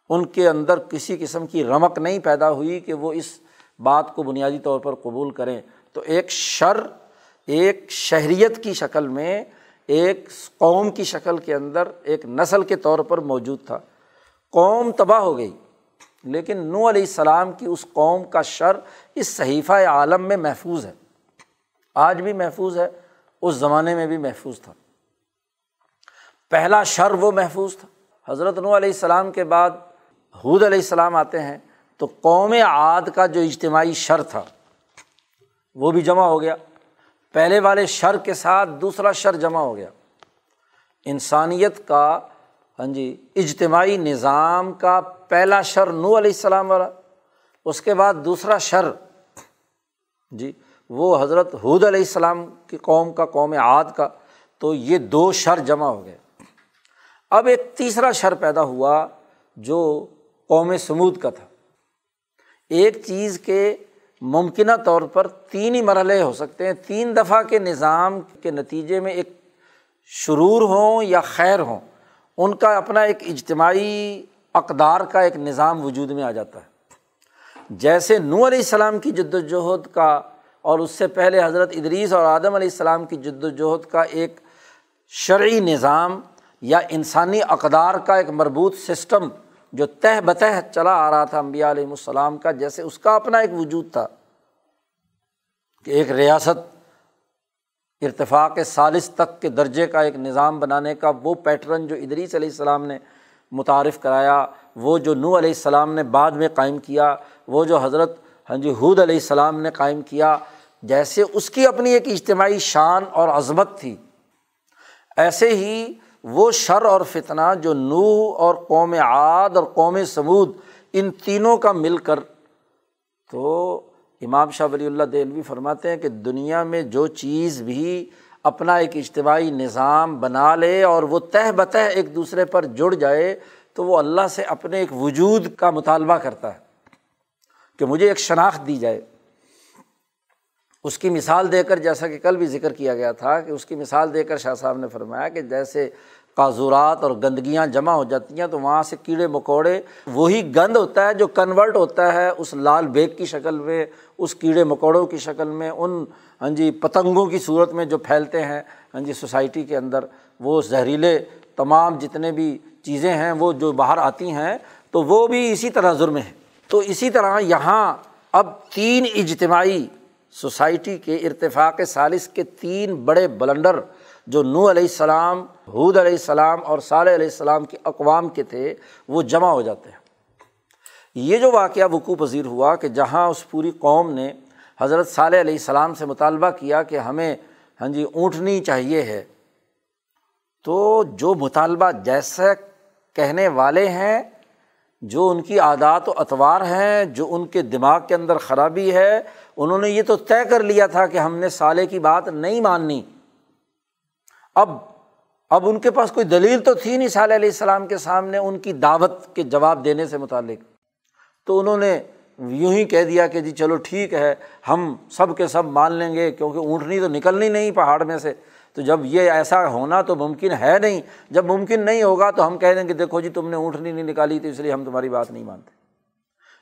ان کے اندر کسی قسم کی رمک نہیں پیدا ہوئی کہ وہ اس بات کو بنیادی طور پر قبول کریں۔ تو ایک شر، ایک شہریت کی شکل میں ایک قوم کی شکل کے اندر ایک نسل کے طور پر موجود تھا۔ قوم تباہ ہو گئی، لیکن نو علیہ السلام کی اس قوم کا شر اس صحیفہ عالم میں محفوظ ہے۔ آج بھی محفوظ ہے، اس زمانے میں بھی محفوظ تھا۔ پہلا شر وہ محفوظ تھا۔ حضرت نو علیہ السلام کے بعد حود علیہ السلام آتے ہیں تو قوم عاد کا جو اجتماعی شر تھا، وہ بھی جمع ہو گیا۔ پہلے والے شر کے ساتھ دوسرا شر جمع ہو گیا۔ انسانیت کا ہاں جی اجتماعی نظام کا پہلا شر نو علیہ السلام والا، اس کے بعد دوسرا شر جی وہ حضرت حود علیہ السلام کی قوم کا، قوم عاد کا، تو یہ دو شر جمع ہو گئے۔ اب ایک تیسرا شر پیدا ہوا جو قوم سمود کا تھا۔ ایک چیز کے ممکنہ طور پر تین ہی مرحلے ہو سکتے ہیں۔ تین دفعہ کے نظام کے نتیجے میں ایک شرور ہوں یا خیر ہوں، ان کا اپنا ایک اجتماعی اقدار کا ایک نظام وجود میں آ جاتا ہے۔ جیسے نو علیہ السلام کی جد وجہد کا اور اس سے پہلے حضرت ادریس اور آدم علیہ السلام کی جد وجہد کا ایک شرعی نظام یا انسانی اقدار کا ایک مربوط سسٹم جو تہ بتہ چلا آ رہا تھا امبیا علیہ السلام کا، جیسے اس کا اپنا ایک وجود تھا کہ ایک ریاست ارتفاق سالس تک کے درجے کا ایک نظام بنانے کا، وہ پیٹرن جو ادریس علیہ السلام نے متعارف کرایا، وہ جو نو علیہ السلام نے بعد میں قائم کیا، وہ جو حضرت ہاں جی حود علیہ السلام نے قائم کیا، جیسے اس کی اپنی ایک اجتماعی شان اور عظمت تھی۔ ایسے ہی وہ شر اور فتنہ جو نوح اور قوم عاد اور قوم سمود ان تینوں کا مل کر تو امام شاہ ولی اللہ دہلوی فرماتے ہیں کہ دنیا میں جو چیز بھی اپنا ایک اجتماعی نظام بنا لے اور وہ تہ بتہ ایک دوسرے پر جڑ جائے تو وہ اللہ سے اپنے ایک وجود کا مطالبہ کرتا ہے کہ مجھے ایک شناخت دی جائے۔ اس کی مثال دے کر جیسا کہ کل بھی ذکر کیا گیا تھا کہ اس کی مثال دے کر شاہ صاحب نے فرمایا کہ جیسے کاضورات اور گندگیاں جمع ہو جاتی ہیں تو وہاں سے کیڑے مکوڑے، وہی گند ہوتا ہے جو کنورٹ ہوتا ہے اس لال بیگ کی شکل میں، اس کیڑے مکوڑوں کی شکل میں، ان ہاں جی پتنگوں کی صورت میں جو پھیلتے ہیں ہاں جی سوسائٹی کے اندر۔ وہ زہریلے تمام جتنے بھی چیزیں ہیں، وہ جو باہر آتی ہیں، تو وہ بھی اسی طرح ظلم ہے تو اسی طرح یہاں اب تین اجتماعی سوسائٹی کے ارتفاق سالس کے تین بڑے بلنڈر جو نو علیہ السلام حود علیہ السلام اور صالح علیہ السلام کے اقوام کے تھے، وہ جمع ہو جاتے ہیں۔ یہ جو واقعہ وقوع پذیر ہوا کہ جہاں اس پوری قوم نے حضرت صالح علیہ السلام سے مطالبہ کیا کہ ہمیں ہاں جی اونٹنی چاہیے ہے، تو جو مطالبہ جیسا کہنے والے ہیں، جو ان کی عادات و اطوار ہیں، جو ان کے دماغ کے اندر خرابی ہے انہوں نے یہ تو طے کر لیا تھا کہ ہم نے سالے کی بات نہیں ماننی۔ اب اب ان کے پاس کوئی دلیل تو تھی نہیں صلی علیہ السلام کے سامنے ان کی دعوت کے جواب دینے سے متعلق۔ تو انہوں نے یوں ہی کہہ دیا کہ جی چلو ٹھیک ہے، ہم سب کے سب مان لیں گے کیونکہ اونٹنی تو نکلنی نہیں پہاڑ میں سے۔ تو جب یہ ایسا ہونا تو ممکن ہے نہیں۔ جب ممکن نہیں ہوگا تو ہم کہہ دیں کہ دیکھو جی تم نے اونٹنی نہیں نکالی تو اس لیے ہم تمہاری بات نہیں مانتے۔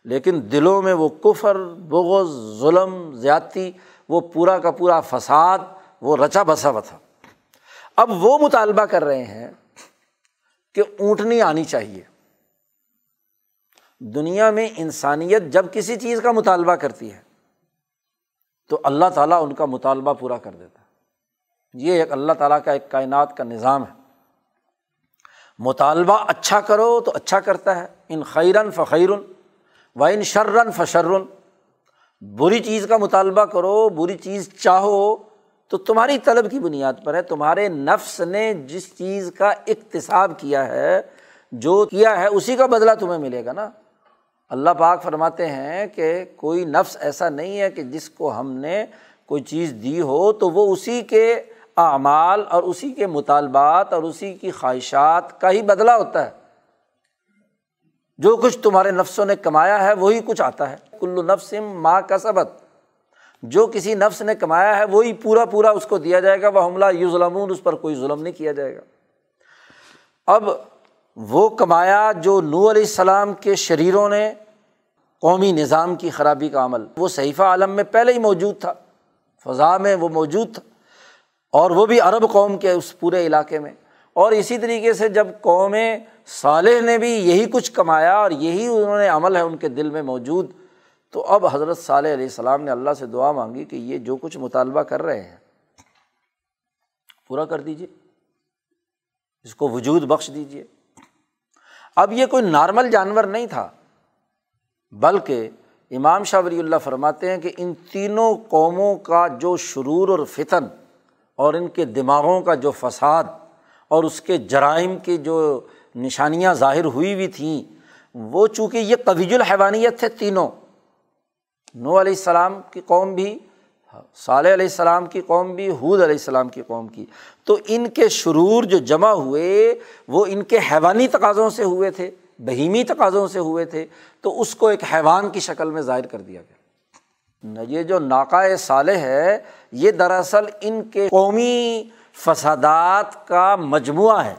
لیکن دلوں میں وہ کفر، بغض، ظلم، زیادتی، وہ پورا کا پورا فساد، وہ رچا بسا تھا۔ اب وہ مطالبہ کر رہے ہیں کہ اونٹنی آنی چاہیے۔ دنیا میں انسانیت جب کسی چیز کا مطالبہ کرتی ہے، تو اللہ تعالیٰ ان کا مطالبہ پورا کر دیتا ہے۔ یہ ایک اللہ تعالیٰ کا ایک کائنات کا نظام ہے۔ مطالبہ اچھا کرو تو اچھا کرتا ہے۔ ان خیرن فخیرن و ان شرن فشرن بری چیز کا مطالبہ کرو، بری چیز چاہو تو تمہاری طلب کی بنیاد پر ہے۔ تمہارے نفس نے جس چیز کا اقتصاب کیا ہے، جو کیا ہے، اسی کا بدلہ تمہیں ملے گا نا۔ اللہ پاک فرماتے ہیں کہ کوئی نفس ایسا نہیں ہے کہ جس کو ہم نے کوئی چیز دی ہو تو وہ اسی کے اعمال اور اسی کے مطالبات اور اسی کی خواہشات کا ہی بدلا ہوتا ہے۔ جو کچھ تمہارے نفسوں نے کمایا ہے وہی کچھ آتا ہے۔ کلو نفس ماں کا سبق جو کسی نفس نے کمایا ہے وہی پورا پورا اس کو دیا جائے گا۔ وہ حملہ یو ظلم اس پر کوئی ظلم نہیں کیا جائے گا۔ اب وہ کمایا جو نو علیہ السلام کے شریروں نے قومی نظام کی خرابی کا عمل، وہ صحیفہ عالم میں پہلے ہی موجود تھا، فضا میں وہ موجود تھا اور وہ بھی عرب قوم کے اس پورے علاقے میں۔ اور اسی طریقے سے جب قوم صالح نے بھی یہی کچھ کمایا اور یہی انہوں نے عمل ہے ان کے دل میں موجود، تو اب حضرت صالح علیہ السلام نے اللہ سے دعا مانگی کہ یہ جو کچھ مطالبہ کر رہے ہیں، پورا کر دیجیے اس کو وجود بخش دیجیے اب یہ کوئی نارمل جانور نہیں تھا، بلکہ امام شاہ ولی اللہ فرماتے ہیں کہ ان تینوں قوموں کا جو شرور اور فتن اور ان کے دماغوں کا جو فساد اور اس کے جرائم کی جو نشانیاں ظاہر ہوئی ہوئی تھیں، وہ چونکہ یہ قویج الحیوانیت تھے تینوں نو علیہ السلام کی قوم بھی، صالح علیہ السلام کی قوم بھی حود علیہ السلام کی قوم کی۔ تو ان کے شرور جو جمع ہوئے، وہ ان کے حیوانی تقاضوں سے ہوئے تھے، بہیمی تقاضوں سے ہوئے تھے۔ تو اس کو ایک حیوان کی شکل میں ظاہر کر دیا گیا۔ یہ جو ناکائے صالح ہے، یہ دراصل ان کے قومی فسادات کا مجموعہ ہے۔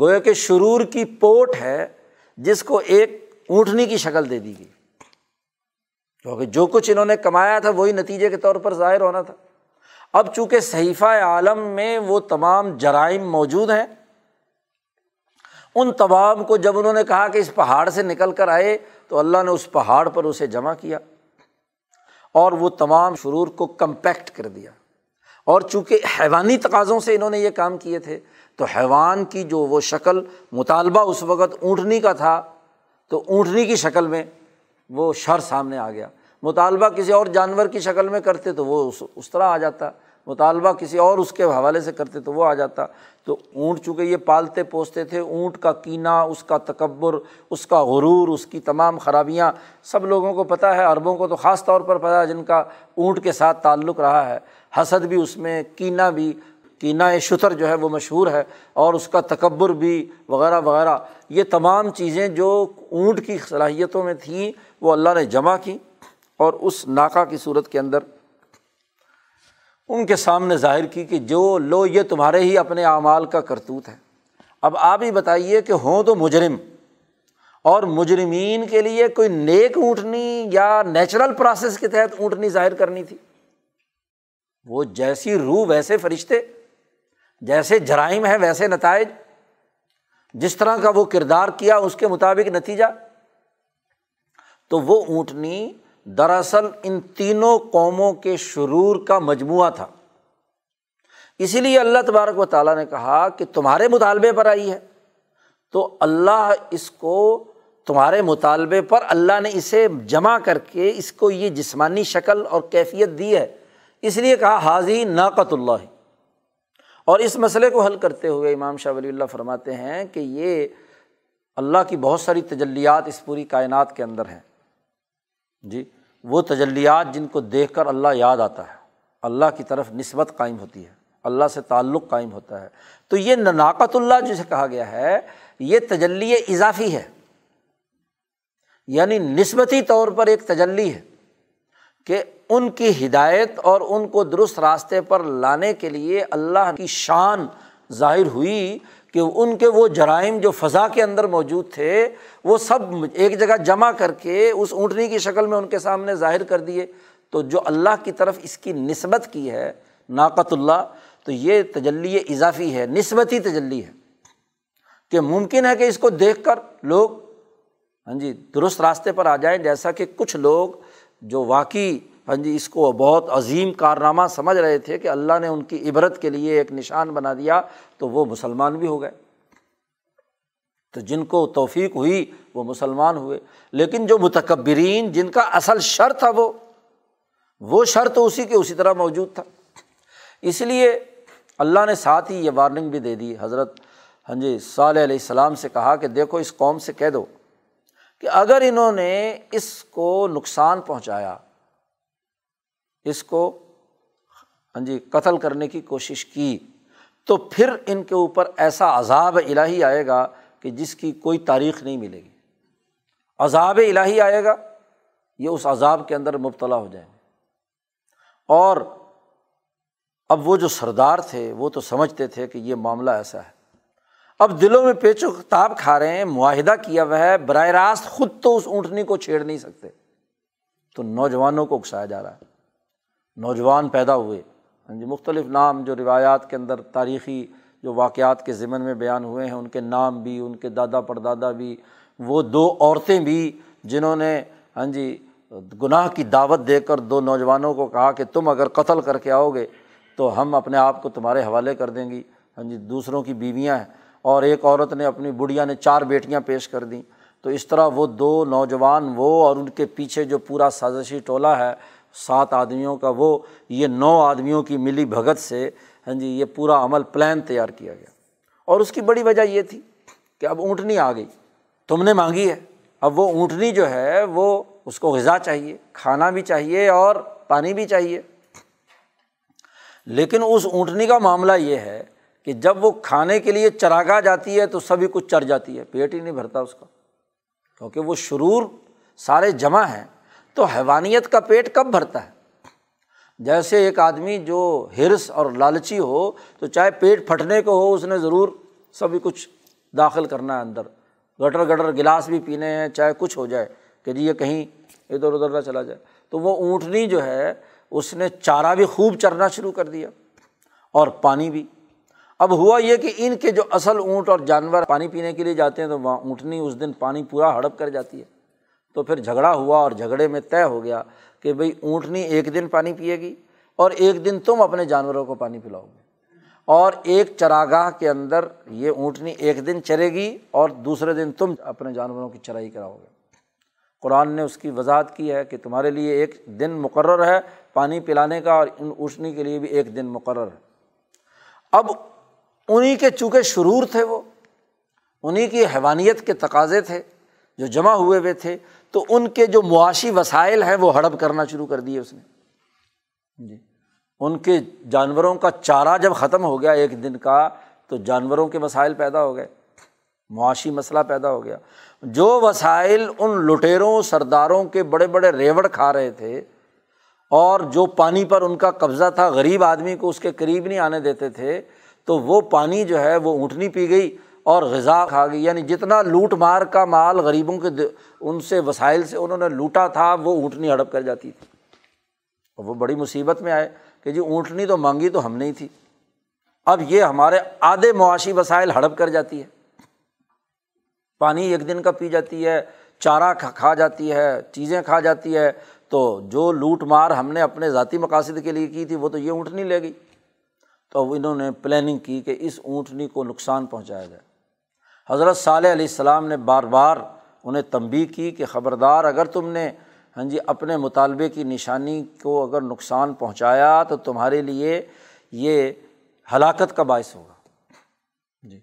گویا کہ شرور کی پوٹ ہے جس کو ایک اونٹنی کی شکل دے دی گئی۔ کیونکہ جو کچھ انہوں نے کمایا تھا وہی نتیجے کے طور پر ظاہر ہونا تھا۔ اب چونکہ صحیفہ عالم میں وہ تمام جرائم موجود ہیں، ان تمام کو جب انہوں نے کہا کہ اس پہاڑ سے نکل کر آئے تو اللہ نے اس پہاڑ پر اسے جمع کیا اور وہ تمام شرور کو کمپیکٹ کر دیا۔ اور چونکہ حیوانی تقاضوں سے انہوں نے یہ کام کیے تھے، تو حیوان کی جو وہ شکل مطالبہ اس وقت اونٹنی کا تھا، تو اونٹنی کی شکل میں وہ شر سامنے آ گیا۔ مطالبہ کسی اور جانور کی شکل میں کرتے تو وہ اس اس طرح آ جاتا۔ مطالبہ کسی اور اس کے حوالے سے کرتے تو وہ آ جاتا۔ تو اونٹ چونکہ یہ پالتے پوستے تھے، اونٹ کا کینا اس کا تکبر، اس کا غرور، اس کی تمام خرابیاں، سب لوگوں کو پتہ ہے، عربوں کو تو خاص طور پر پتہ ہے جن کا اونٹ کے ساتھ تعلق رہا ہے۔ حسد بھی اس میں کینا بھی کینا شتر جو ہے وہ مشہور ہے اور اس کا تکبر بھی وغیرہ وغیرہ۔ یہ تمام چیزیں جو اونٹ کی صلاحیتوں میں تھیں، وہ اللہ نے جمع کی اور اس ناکا کی صورت کے اندر ان کے سامنے ظاہر کی کہ جو لو، یہ تمہارے ہی اپنے اعمال کا کرتوت ہے۔ اب آپ ہی بتائیے کہ ہوں تو مجرم اور مجرمین کے لیے کوئی نیک اونٹنی یا نیچرل پروسیس کے تحت اونٹنی ظاہر کرنی تھی۔ وہ جیسی روح ویسے فرشتے، جیسے جرائم ہے ویسے نتائج، جس طرح کا وہ کردار کیا اس کے مطابق نتیجہ، تو وہ اونٹنی دراصل ان تینوں قوموں کے شرور کا مجموعہ تھا۔ اسی لیے اللہ تبارک و تعالیٰ نے کہا کہ تمہارے مطالبے پر آئی ہے۔ تو اللہ اس کو، تمہارے مطالبے پر اللہ نے اسے جمع کر کے اس کو یہ جسمانی شکل اور کیفیت دی ہے۔ اس لیے کہا، حاضی ناقت اللہ۔ اور اس مسئلے کو حل کرتے ہوئے امام شاہ ولی اللہ فرماتے ہیں کہ یہ اللہ کی بہت ساری تجلیات اس پوری کائنات کے اندر ہیں۔ جی وہ تجلیات جن کو دیکھ کر اللہ یاد آتا ہے۔ اللہ کی طرف نسبت قائم ہوتی ہے، اللہ سے تعلق قائم ہوتا ہے۔ تو یہ ناقت اللہ جسے کہا گیا ہے، یہ تجلی اضافی ہے۔ یعنی نسبتی طور پر ایک تجلی ہے کہ ان کی ہدایت اور ان کو درست راستے پر لانے کے لیے اللہ کی شان ظاہر ہوئی کہ ان کے وہ جرائم جو فضا کے اندر موجود تھے، وہ سب ایک جگہ جمع کر کے اس اونٹنی کی شکل میں ان کے سامنے ظاہر کر دیے۔ تو جو اللہ کی طرف اس کی نسبت کی ہے ناقت اللہ، تو یہ تجلی اضافی ہے، نسبتی تجلی ہے۔ کہ ممکن ہے کہ اس کو دیکھ کر لوگ ہاں جی درست راستے پر آ جائیں، جیسا کہ کچھ لوگ جو واقعی ہاں جی اس کو بہت عظیم کارنامہ سمجھ رہے تھے کہ اللہ نے ان کی عبرت کے لیے ایک نشان بنا دیا تو وہ مسلمان بھی ہو گئے۔ تو جن کو توفیق ہوئی، وہ مسلمان ہوئے۔ لیکن جو متکبرین، جن کا اصل شر تھا وہ وہ شر تو اسی کے اسی طرح موجود تھا۔ اس لیے اللہ نے ساتھ ہی یہ وارننگ بھی دے دی۔ حضرت ہاں جی صلی علیہ السلام سے کہا کہ دیکھو، اس قوم سے کہہ دو کہ اگر انہوں نے اس کو نقصان پہنچایا اس کو ہاں جی قتل کرنے کی کوشش کی۔ تو پھر ان کے اوپر ایسا عذاب الہی آئے گا کہ جس کی کوئی تاریخ نہیں ملے گی۔ عذاب الہی آئے گا، یہ اس عذاب کے اندر مبتلا ہو جائیں گے۔ اور اب وہ جو سردار تھے، وہ تو سمجھتے تھے کہ یہ معاملہ ایسا ہے۔ اب دلوں میں پیچ و کتاب کھا رہے ہیں، معاہدہ کیا وہ ہے، براہ راست خود تو اس اونٹنی کو چھیڑ نہیں سکتے۔ تو نوجوانوں کو اکسایا جا رہا ہے۔ نوجوان پیدا ہوئے۔ ہاں جی مختلف نام جو روایات کے اندر تاریخی جو واقعات کے ضمن میں بیان ہوئے ہیں، ان کے نام بھی، ان کے دادا پردادا بھی، وہ دو عورتیں بھی جنہوں نے ہاں جی گناہ کی دعوت دے کر دو نوجوانوں کو کہا کہ تم اگر قتل کر کے آؤ گے تو ہم اپنے آپ کو تمہارے حوالے کر دیں گی۔ ہاں جی دوسروں کی بیویاں ہیں۔ اور ایک عورت نے اپنی بڑھیا نے چار بیٹیاں پیش کر دیں۔ تو اس طرح وہ دو نوجوان، وہ اور ان کے پیچھے جو پورا سازشی ٹولہ ہے سات آدمیوں کا وہ، یہ نو آدمیوں کی ملی بھگت سے ہاں جی یہ پورا عمل پلان تیار کیا گیا۔ اور اس کی بڑی وجہ یہ تھی کہ اب اونٹنی آ گئی۔ تم نے مانگی ہے۔ اب وہ اونٹنی جو ہے، وہ اس کو غذا چاہیے، کھانا بھی چاہیے اور پانی بھی چاہیے۔ لیکن اس اونٹنی کا معاملہ یہ ہے کہ جب وہ کھانے کے لیے چراگاہ جاتی ہے تو سبھی کچھ چر جاتی ہے، پیٹ ہی نہیں بھرتا اس کا۔ کیونکہ وہ شرور سارے جمع ہیں۔ تو حیوانیت کا پیٹ کب بھرتا ہے؟ جیسے ایک آدمی جو ہرس اور لالچی ہو، تو چاہے پیٹ پھٹنے کو ہو، اس نے ضرور سبھی کچھ داخل کرنا ہے اندر۔ گٹر گٹر گلاس بھی پینے ہیں، چاہے کچھ ہو جائے کہ جی یہ کہیں ادھر ادھر نہ چلا جائے۔ تو وہ اونٹنی جو ہے، اس نے چارہ بھی خوب چرنا شروع کر دیا اور پانی بھی۔ اب ہوا یہ کہ ان کے جو اصل اونٹ اور جانور پانی پینے کے لیے جاتے ہیں، تو وہاں اونٹنی اس دن پانی پورا ہڑپ کر جاتی ہے۔ تو پھر جھگڑا ہوا اور جھگڑے میں طے ہو گیا کہ بھائی اونٹنی ایک دن پانی پیے گی اور ایک دن تم اپنے جانوروں کو پانی پلاؤ گے۔ اور ایک چراگاہ کے اندر یہ اونٹنی ایک دن چرے گی اور دوسرے دن تم اپنے جانوروں کی چرائی کراؤ گے۔ قرآن نے اس کی وضاحت کی ہے کہ تمہارے لیے ایک دن مقرر ہے پانی پلانے کا اور ان اونٹنی کے لیے بھی ایک دن مقرر ہے۔ اب انہیں کے چونکہ شرور تھے وہ انہیں کی حیوانیت کے تقاضے تھے جو جمع ہوئے ہوئے تھے، تو ان کے جو معاشی وسائل ہیں، وہ ہڑپ کرنا شروع کر دیے اس نے۔ جی۔ ان کے جانوروں کا چارہ جب ختم ہو گیا ایک دن کا، تو جانوروں کے وسائل پیدا ہو گئے۔ معاشی مسئلہ پیدا ہو گیا۔ جو وسائل ان لٹیروں، سرداروں کے بڑے بڑے ریوڑ کھا رہے تھے، اور جو پانی پر ان کا قبضہ تھا، غریب آدمی کو اس کے قریب نہیں آنے دیتے تھے، تو وہ پانی جو ہے، وہ اونٹنی پی گئی۔ اور غذا کھا گئی۔ یعنی جتنا لوٹ مار کا مال غریبوں کے ان سے، وسائل سے انہوں نے لوٹا تھا، وہ اونٹنی ہڑپ کر جاتی تھی۔ اور وہ بڑی مصیبت میں آئے کہ جی اونٹنی تو مانگی تو ہم نہیں تھی۔ اب یہ ہمارے آدھے معاشی وسائل ہڑپ کر جاتی ہے۔ پانی ایک دن کا پی جاتی ہے، چارہ کھا جاتی ہے، چیزیں کھا جاتی ہے۔ تو جو لوٹ مار ہم نے اپنے ذاتی مقاصد کے لیے کی تھی، وہ تو یہ اونٹنی لے گئی۔ تو انہوں نے پلاننگ کی کہ اس اونٹنی کو نقصان پہنچایا جائے۔ حضرت صالح علیہ السلام نے بار بار انہیں تنبی کی کہ خبردار اگر تم نے ہاں جی اپنے مطالبے کی نشانی کو اگر نقصان پہنچایا تو تمہارے لیے یہ ہلاکت کا باعث ہوگا۔ جی۔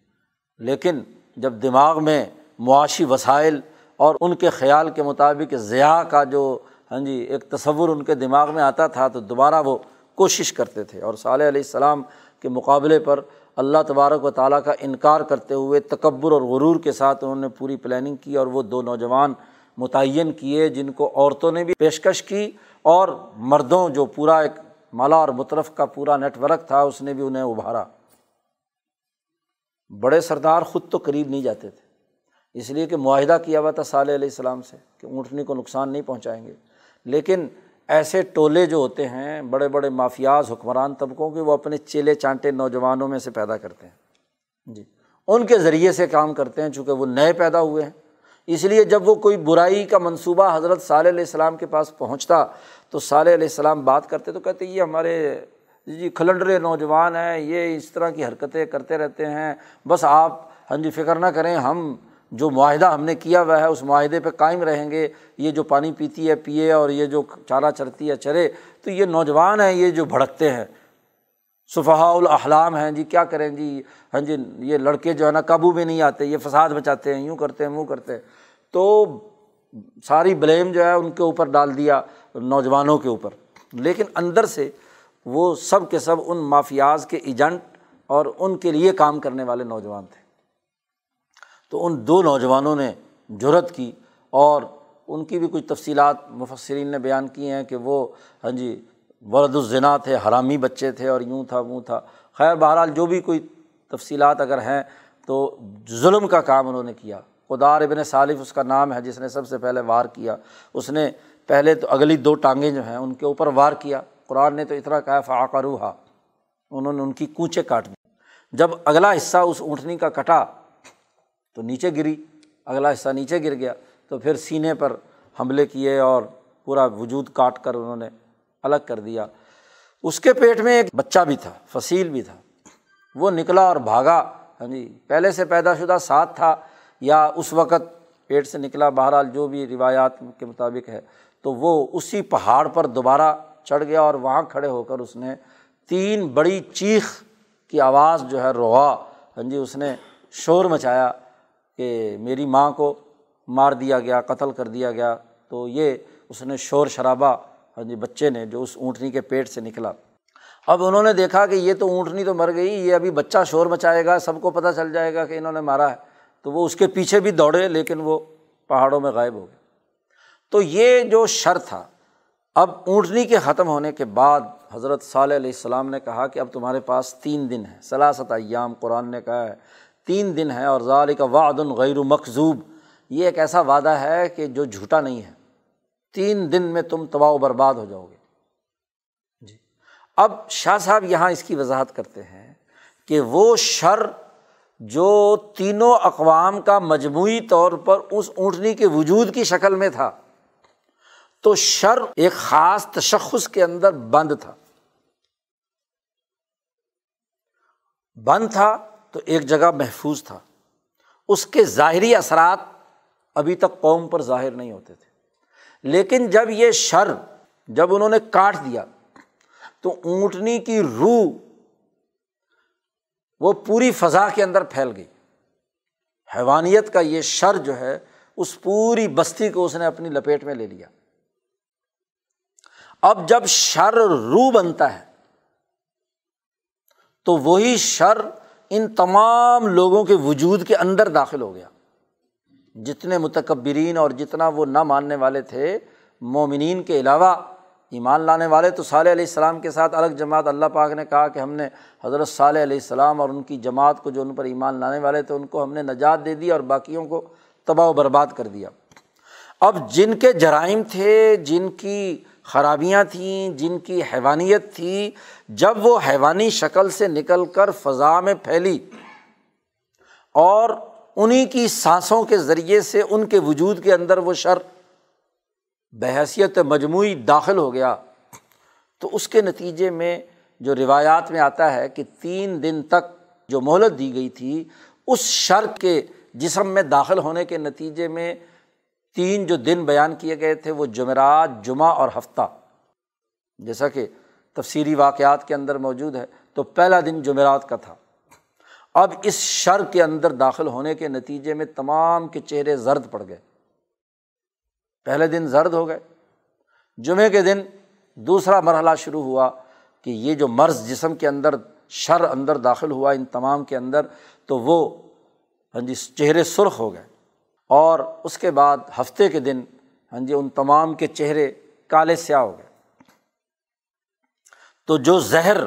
لیکن جب دماغ میں معاشی وسائل اور ان کے خیال کے مطابق ضیاء کا جو ہاں جی ایک تصور ان کے دماغ میں آتا تھا تو دوبارہ وہ کوشش کرتے تھے اور صالح علیہ السلام کے مقابلے پر اللہ تبارک و تعالیٰ کا انکار کرتے ہوئے تکبر اور غرور کے ساتھ انہوں نے پوری پلاننگ کی اور وہ دو نوجوان متعین کیے جن کو عورتوں نے بھی پیشکش کی اور مردوں جو پورا ایک مالا اور مطرف کا پورا نیٹ ورک تھا، اس نے بھی انہیں ابھارا۔ بڑے سردار خود تو قریب نہیں جاتے تھے۔ اس لیے کہ معاہدہ کیا ہوا تھا صالح علیہ السلام سے کہ اونٹنی کو نقصان نہیں پہنچائیں گے۔ لیکن ایسے ٹولے جو ہوتے ہیں، بڑے بڑے مافیاز، حکمران طبقوں کے، وہ اپنے چیلے چانٹے نوجوانوں میں سے پیدا کرتے ہیں۔ جی۔ ان کے ذریعے سے کام کرتے ہیں، چونکہ وہ نئے پیدا ہوئے ہیں۔ اس لیے جب وہ کوئی برائی کا منصوبہ حضرت صالح علیہ السلام کے پاس پہنچتا، تو صالح علیہ السلام بات کرتے تو کہتے، یہ ہمارے جی کھلنڈرے نوجوان ہیں، یہ اس طرح کی حرکتیں کرتے رہتے ہیں، بس آپ ہاں جی فکر نہ کریں، ہم جو معاہدہ ہم نے کیا ہوا ہے، اس معاہدے پہ قائم رہیں گے، یہ جو پانی پیتی ہے، پیے اور یہ جو چارہ چرتی ہے، چرے، تو یہ نوجوان ہیں، یہ جو بھڑکتے ہیں۔ صفحہ الاحلام ہیں جی کیا کریں جی؟ ہاں جی یہ لڑکے جو ہے نا، قابو میں نہیں آتے، یہ فساد بچاتے ہیں، یوں کرتے ہیں منہ کرتے ہیں۔ تو ساری بلیم جو ہے، ان کے اوپر ڈال دیا نوجوانوں کے اوپر۔ لیکن اندر سے وہ سب کے سب ان مافیاز کے ایجنٹ اور ان کے لیے کام کرنے والے نوجوان تھے۔ تو ان دو نوجوانوں نے جرت کی اور ان کی بھی کچھ تفصیلات مفسرین نے بیان کی ہیں کہ وہ ہاں جی ورد الزنا تھے، حرامی بچے تھے اور یوں تھا، وہ تھا۔ خیر، بہرحال جو بھی کوئی تفصیلات اگر ہیں تو ظلم کا کام انہوں نے کیا۔ خدار ابن صالف اس کا نام ہے جس نے سب سے پہلے وار کیا۔ اس نے پہلے تو اگلی دو ٹانگیں جو ہیں ان کے اوپر وار کیا۔ قرآن نے تو اتنا کہا فاقا روحا انہوں نے ان کی کوچے کاٹ دی۔ جب اگلا حصہ اس اونٹنی کا کٹا تو نیچے گری، اگلا حصہ نیچے گر گیا، تو پھر سینے پر حملے کیے اور پورا وجود کاٹ کر انہوں نے الگ کر دیا۔ اس کے پیٹ میں ایک بچہ بھی تھا، فصیل بھی تھا۔ وہ نکلا اور بھاگا۔ ہاں جی پہلے سے پیدا شدہ ساتھ تھا یا اس وقت پیٹ سے نکلا، بہرحال جو بھی روایات کے مطابق ہے۔ تو وہ اسی پہاڑ پر دوبارہ چڑھ گیا اور وہاں کھڑے ہو کر اس نے تین بڑی چیخ کی آواز جو ہے، روا ہاں جی اس نے شور مچایا۔ کہ میری ماں کو مار دیا گیا، قتل کر دیا گیا۔ تو یہ اس نے شور شرابہ ہاں جی بچے نے جو اس اونٹنی کے پیٹ سے نکلا۔ اب انہوں نے دیکھا کہ یہ تو اونٹنی تو مر گئی، یہ ابھی بچہ شور مچائے گا، سب کو پتہ چل جائے گا کہ انہوں نے مارا ہے۔ تو وہ اس کے پیچھے بھی دوڑے، لیکن وہ پہاڑوں میں غائب ہو گئے۔ تو یہ جو شر تھا، اب اونٹنی کے ختم ہونے کے بعد حضرت صلی علیہ السلام نے کہا کہ اب تمہارے پاس تین دن ہے سلاست ایام، قرآن نے کہا ہے۔ تین دن ہے اور ظال کا وعد غیر مقصوب یہ ایک ایسا وعدہ ہے کہ جو جھوٹا نہیں ہے۔ تین دن میں تم تباہ و برباد ہو جاؤ گے۔ جی۔ اب شاہ صاحب یہاں اس کی وضاحت کرتے ہیں کہ وہ شر جو تینوں اقوام کا مجموعی طور پر اس اونٹنی کے وجود کی شکل میں تھا، تو شر ایک خاص تشخص کے اندر بند تھا۔ بند تھا تو ایک جگہ محفوظ تھا۔ اس کے ظاہری اثرات ابھی تک قوم پر ظاہر نہیں ہوتے تھے۔ لیکن جب یہ شر جب انہوں نے کاٹ دیا، تو اونٹنی کی روح وہ پوری فضا کے اندر پھیل گئی۔ حیوانیت کا یہ شر جو ہے، اس پوری بستی کو اس نے اپنی لپیٹ میں لے لیا۔ اب جب شر روح بنتا ہے، تو وہی شر ان تمام لوگوں کے وجود کے اندر داخل ہو گیا۔ جتنے متکبرین اور جتنا وہ نہ ماننے والے تھے، مومنین کے علاوہ ایمان لانے والے، تو صالح علیہ السلام کے ساتھ الگ جماعت اللہ پاک نے کہا کہ ہم نے حضرت صالح علیہ السلام اور ان کی جماعت کو جو ان پر ایمان لانے والے تھے، ان کو ہم نے نجات دے دی اور باقیوں کو تباہ و برباد کر دیا۔ اب جن کے جرائم تھے، جن کی خرابیاں تھیں، جن کی حیوانیت تھی، جب وہ حیوانی شکل سے نکل کر فضا میں پھیلی اور انہیں کی سانسوں کے ذریعے سے ان کے وجود کے اندر وہ شر، بحیثیت مجموعی داخل ہو گیا۔ تو اس کے نتیجے میں جو روایات میں آتا ہے کہ تین دن تک جو مہلت دی گئی تھی، اس شر کے جسم میں داخل ہونے کے نتیجے میں تین جو دن بیان کیے گئے تھے وہ جمعرات، جمعہ اور ہفتہ۔ جیسا کہ تفصیلی واقعات کے اندر موجود ہے، تو پہلا دن جمعرات کا تھا۔ اب اس شر کے اندر داخل ہونے کے نتیجے میں تمام کے چہرے زرد پڑ گئے۔ پہلے دن زرد ہو گئے۔ جمعے کے دن دوسرا مرحلہ شروع ہوا کہ یہ جو مرض جسم کے اندر، شر اندر داخل ہوا، ان تمام کے اندر، تو وہ ہاں جی چہرے سرخ ہو گئے۔ اور اس کے بعد ہفتے کے دن ہاں جی ان تمام کے چہرے کالے سیاہ ہو گئے۔ تو جو زہر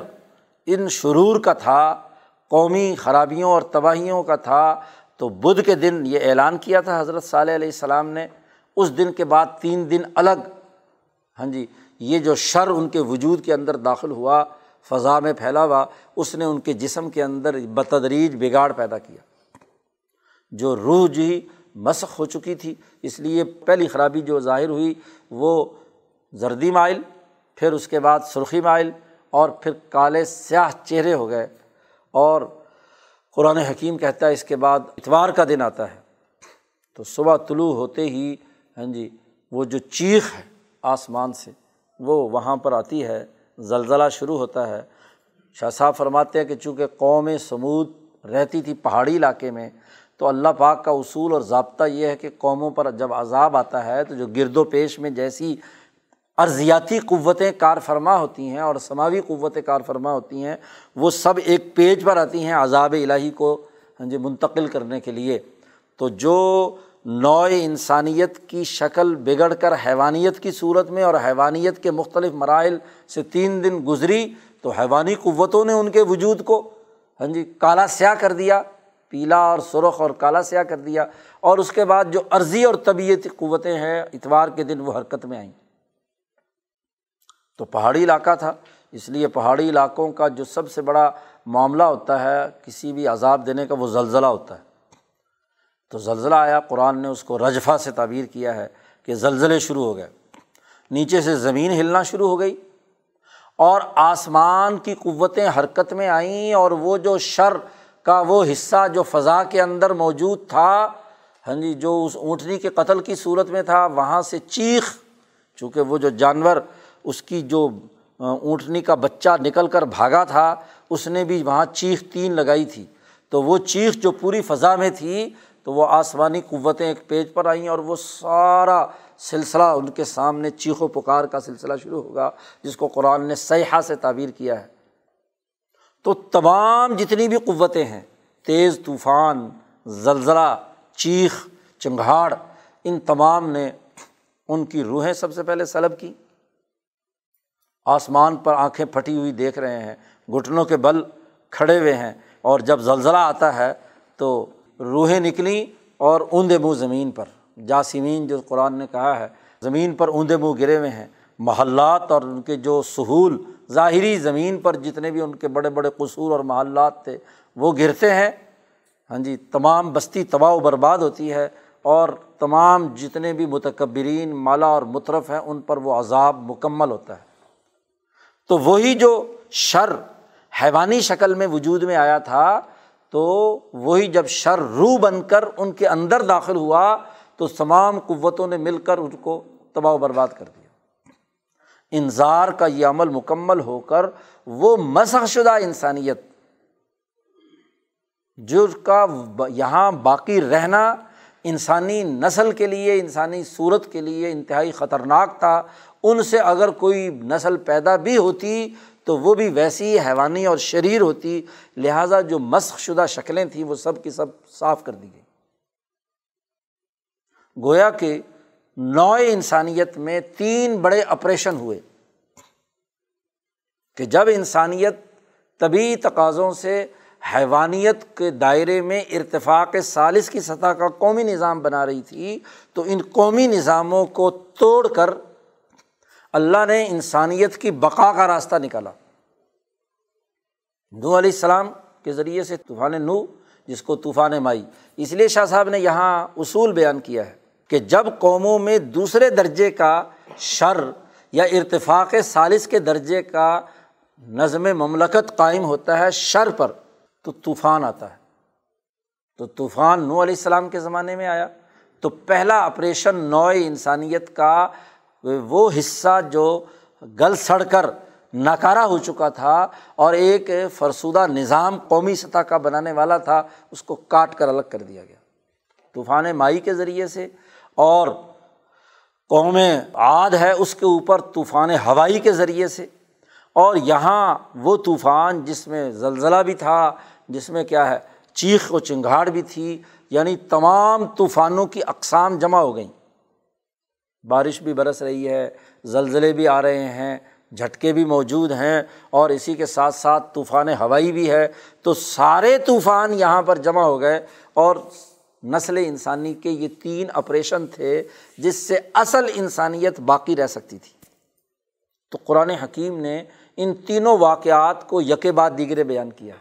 ان شرور کا تھا، قومی خرابیوں اور تباہیوں کا تھا، تو بدھ کے دن یہ اعلان کیا تھا حضرت صلی علیہ السلام نے۔ اس دن کے بعد تین دن الگ ہاں جی یہ جو شر ان کے وجود کے اندر داخل ہوا، فضا میں پھیلا ہوا، اس نے ان کے جسم کے اندر بتدریج بگاڑ پیدا کیا۔ جو روح جی مسخ ہو چکی تھی۔ اس لیے پہلی خرابی جو ظاہر ہوئی وہ زردی مائل، پھر اس کے بعد سرخی مائل اور پھر کالے سیاہ چہرے ہو گئے۔ اور قرآن حکیم کہتا ہے اس کے بعد اتوار کا دن آتا ہے۔ تو صبح طلوع ہوتے ہی ہاں جی وہ جو چیخ ہے آسمان سے، وہ وہاں پر آتی ہے۔ زلزلہ شروع ہوتا ہے۔ شاہ صاحب فرماتے ہیں کہ چونکہ قوم سمود رہتی تھی پہاڑی علاقے میں تو اللہ پاک کا اصول اور ضابطہ یہ ہے کہ قوموں پر جب عذاب آتا ہے تو جو گرد و پیش میں جیسی ارضیاتی قوتیں کار فرما ہوتی ہیں اور سماوی قوتیں کار فرما ہوتی ہیں، وہ سب ایک پیج پر آتی ہیں عذاب الہی کو ہاں جی منتقل کرنے کے لیے۔ تو جو نوع انسانیت کی شکل بگڑ کر حیوانیت کی صورت میں اور حیوانیت کے مختلف مراحل سے تین دن گزری تو حیوانی قوتوں نے ان کے وجود کو ہاں جی کالا سیاہ کر دیا۔ پیلا اور سرخ اور کالا سیاہ کر دیا اور اس کے بعد جو عرضی اور طبیعتی قوتیں ہیں، اتوار کے دن وہ حرکت میں آئیں۔ تو پہاڑی علاقہ تھا، اس لیے پہاڑی علاقوں کا جو سب سے بڑا معاملہ ہوتا ہے، کسی بھی عذاب دینے کا وہ زلزلہ ہوتا ہے۔ تو زلزلہ آیا، قرآن نے اس کو رجفا سے تعبیر کیا ہے کہ زلزلے شروع ہو گئے۔ نیچے سے زمین ہلنا شروع ہو گئی اور آسمان کی قوتیں حرکت میں آئیں اور وہ جو شر کا وہ حصہ جو فضا کے اندر موجود تھا ہاں جی جو اس اونٹنی کے قتل کی صورت میں تھا، وہاں سے چیخ، چونکہ وہ جو جانور اس کی جو اونٹنی کا بچہ نکل کر بھاگا تھا، اس نے بھی وہاں چیخ تین لگائی تھی۔ تو وہ چیخ جو پوری فضا میں تھی، تو وہ آسمانی قوتیں ایک پیج پر آئیں اور وہ سارا سلسلہ ان کے سامنے چیخ و پکار کا سلسلہ شروع ہوگا، جس کو قرآن نے سیاح سے تعبیر کیا ہے۔ تو تمام جتنی بھی قوتیں ہیں، تیز طوفان، زلزلہ، چیخ، چنگھاڑ، ان تمام نے ان کی روحیں سب سے پہلے سلب کی۔ آسمان پر آنکھیں پھٹی ہوئی دیکھ رہے ہیں، گھٹنوں کے بل کھڑے ہوئے ہیں، اور جب زلزلہ آتا ہے تو روحیں نکلیں اور اوندے منہ زمین پر۔ جاسمین، جو قرآن نے کہا ہے، زمین پر اوندے منہ گرے ہوئے ہیں۔ محلات اور ان کے جو سہول ظاہری زمین پر جتنے بھی ان کے بڑے بڑے قصور اور محلات تھے، وہ گرتے ہیں۔ ہاں جی تمام بستی تباہ و برباد ہوتی ہے اور تمام جتنے بھی متکبرین، مالا اور مطرف ہیں، ان پر وہ عذاب مکمل ہوتا ہے۔ تو وہی جو شر حیوانی شکل میں وجود میں آیا تھا، تو وہی جب شر روح بن کر ان کے اندر داخل ہوا، تو تمام قوتوں نے مل کر ان کو تباہ و برباد کر دیا۔ انظار کا یہ عمل مکمل ہو کر وہ مسخ شدہ انسانیت جو کا یہاں باقی رہنا انسانی نسل کے لیے، انسانی صورت کے لیے انتہائی خطرناک تھا۔ ان سے اگر کوئی نسل پیدا بھی ہوتی تو وہ بھی ویسی حیوانی اور شریر ہوتی۔ لہٰذا جو مسخ شدہ شکلیں تھیں وہ سب کی سب صاف کر دی گئی گویا کہ نو انسانیت میں تین بڑے آپریشن ہوئے کہ جب انسانیت طبی تقاضوں سے حیوانیت کے دائرے میں ارتفاق سالس کی سطح کا قومی نظام بنا رہی تھی، تو ان قومی نظاموں کو توڑ کر اللہ نے انسانیت کی بقا کا راستہ نکالا۔ نو علیہ السلام کے ذریعے سے طوفان نو جس کو طوفان مائی۔ اس لیے شاہ صاحب نے یہاں اصول بیان کیا ہے۔ کہ جب قوموں میں دوسرے درجے کا شر یا ارتفاق سالس کے درجے کا نظم مملکت قائم ہوتا ہے شر پر، تو طوفان آتا ہے۔ تو طوفان نو علیہ السلام کے زمانے میں آیا۔ تو پہلا آپریشن نو انسانیت کا وہ حصہ جو گل سڑ کر ناکارہ ہو چکا تھا اور ایک فرسودہ نظام قومی سطح کا بنانے والا تھا، اس کو کاٹ کر الگ کر دیا گیا۔ طوفان مائی کے ذریعے سے اور قوم عاد ہے اس کے اوپر طوفان ہوائی کے ذریعے سے۔ اور یہاں وہ طوفان جس میں زلزلہ بھی تھا، جس میں کیا ہے، چیخ و چنگھاڑ بھی تھی یعنی تمام طوفانوں کی اقسام جمع ہو گئیں۔ بارش بھی برس رہی ہے، زلزلے بھی آ رہے ہیں، جھٹکے بھی موجود ہیں، اور اسی کے ساتھ ساتھ طوفان ہوائی بھی ہے۔ تو سارے طوفان یہاں پر جمع ہو گئے اور نسل انسانی کے یہ تین آپریشن تھے جس سے اصل انسانیت باقی رہ سکتی تھی۔ تو قرآن حکیم نے ان تینوں واقعات کو یکے بعد دیگرے بیان کیا۔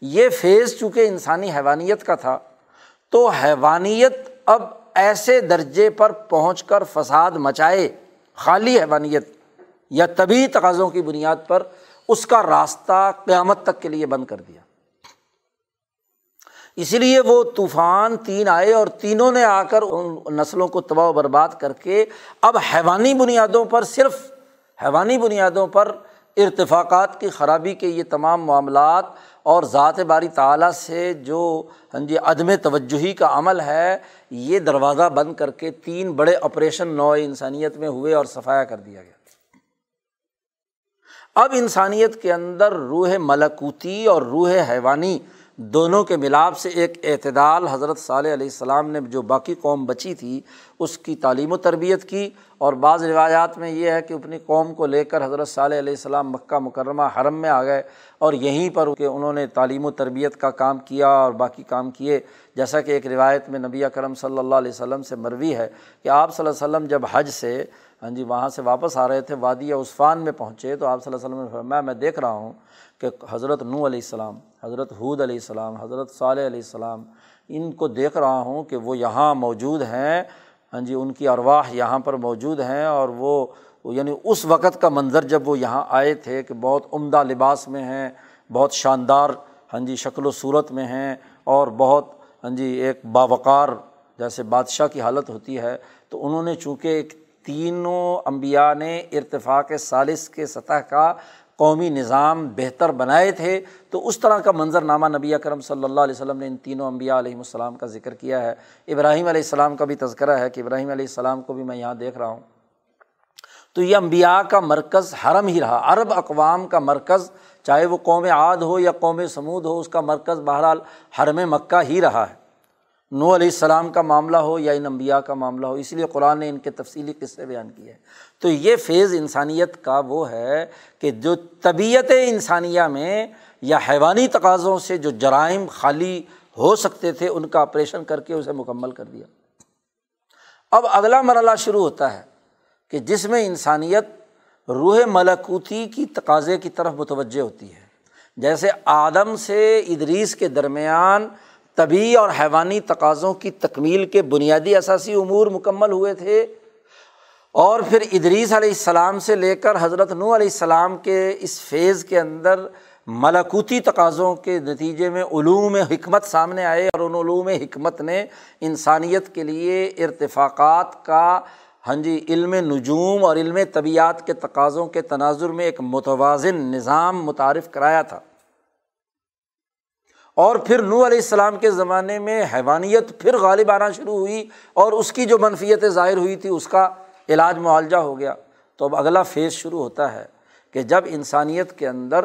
یہ فیض چونکہ انسانی حیوانیت کا تھا، تو حیوانیت اب ایسے درجے پر پہنچ کر فساد مچائے خالی حیوانیت یا طبی تقاضوں کی بنیاد پر اس کا راستہ قیامت تک کے لیے بند کر دیا۔ اسی لیے وہ طوفان تین آئے اور تینوں نے آ کر ان نسلوں کو تباہ و برباد کر کے اب حیوانی بنیادوں پر صرف حیوانی بنیادوں پر ارتفاقات کی خرابی کے یہ تمام معاملات اور ذات باری تعلیٰ سے جو ہاں جی عدم توجہی کا عمل ہے، یہ دروازہ بند کر کے تین بڑے آپریشن نو انسانیت میں ہوئے اور صفایا کر دیا گیا۔ اب انسانیت کے اندر روح ملکوتی اور روح حیوانی دونوں کے ملاپ سے ایک اعتدال حضرت صالح علیہ السلام نے جو باقی قوم بچی تھی، اس کی تعلیم و تربیت کی۔ اور بعض روایات میں یہ ہے کہ اپنی قوم کو لے کر حضرت صالح علیہ السلام مکہ مکرمہ حرم میں آ گئے اور یہیں پر کہ انہوں نے تعلیم و تربیت کا کام کیا اور باقی کام کیے۔ جیسا کہ ایک روایت میں نبی اکرم صلی اللہ علیہ وسلم سے مروی ہے کہ آپ صلی اللہ علیہ وسلم جب حج سے ہاں جی وہاں سے واپس آ رہے تھے، وادی عثفان میں پہنچے تو آپ صلی اللہ علیہ وسلم نے فرمایا، میں دیکھ رہا ہوں کہ حضرت نو علیہ السلام، حضرت حود علیہ السلام، حضرت صالح علیہ السلام، ان کو دیکھ رہا ہوں کہ وہ یہاں موجود ہیں۔ ہاں جی ان کی ارواح یہاں پر موجود ہیں اور وہ یعنی اس وقت کا منظر جب وہ یہاں آئے تھے کہ بہت عمدہ لباس میں ہیں، بہت شاندار ہاں جی شکل و صورت میں ہیں اور بہت ہاں جی ایک باوقار جیسے بادشاہ کی حالت ہوتی ہے، تو انہوں نے چونکہ ایک تینوں امبیا نے ارتفاق سالس کے سطح کا قومی نظام بہتر بنائے تھے، تو اس طرح کا منظر نامہ نبی اکرم صلی اللہ علیہ وسلم نے ان تینوں امبیا علیہم السلام کا ذکر کیا ہے۔ ابراہیم علیہ السلام کا بھی تذکرہ ہے کہ ابراہیم علیہ السلام کو بھی میں یہاں دیکھ رہا ہوں۔ تو یہ امبیا کا مرکز حرم ہی رہا۔ عرب اقوام کا مرکز، چاہے وہ قوم عاد ہو یا قوم سمود ہو، اس کا مرکز بہرحال حرم مکہ ہی رہا ہے۔ نو علیہ السلام کا معاملہ ہو یا ان انبیاء کا معاملہ ہو اس لیے قرآن نے ان کے تفصیلی قصے بیان کیے ہیں۔ تو یہ فیض انسانیت کا وہ ہے کہ جو طبیعت انسانیہ میں یا حیوانی تقاضوں سے جو جرائم خالی ہو سکتے تھے، ان کا آپریشن کر کے اسے مکمل کر دیا۔ اب اگلا مرحلہ شروع ہوتا ہے کہ جس میں انسانیت روح ملکوتی کی تقاضے کی طرف متوجہ ہوتی ہے۔ جیسے آدم سے ادریس کے درمیان طبی اور حیوانی تقاضوں کی تکمیل کے بنیادی اثاثی امور مکمل ہوئے تھے۔ اور پھر ادریس علیہ السلام سے لے کر حضرت نو علیہ السلام کے اس فیض کے اندر ملکوتی تقاضوں کے نتیجے میں علوم حکمت سامنے آئے اور ان علوم حکمت نے انسانیت کے لیے ارتفاقات کا ہاں جی علم نجوم اور علم طبیعت کے تقاضوں کے تناظر میں ایک متوازن نظام متعارف کرایا تھا۔ اور پھر نو علیہ السلام کے زمانے میں حیوانیت پھر غالب آنا شروع ہوئی اور اس کی جو منفیت ظاہر ہوئی تھی، اس کا علاج معالجہ ہو گیا۔ تو اب اگلا فیز شروع ہوتا ہے کہ جب انسانیت کے اندر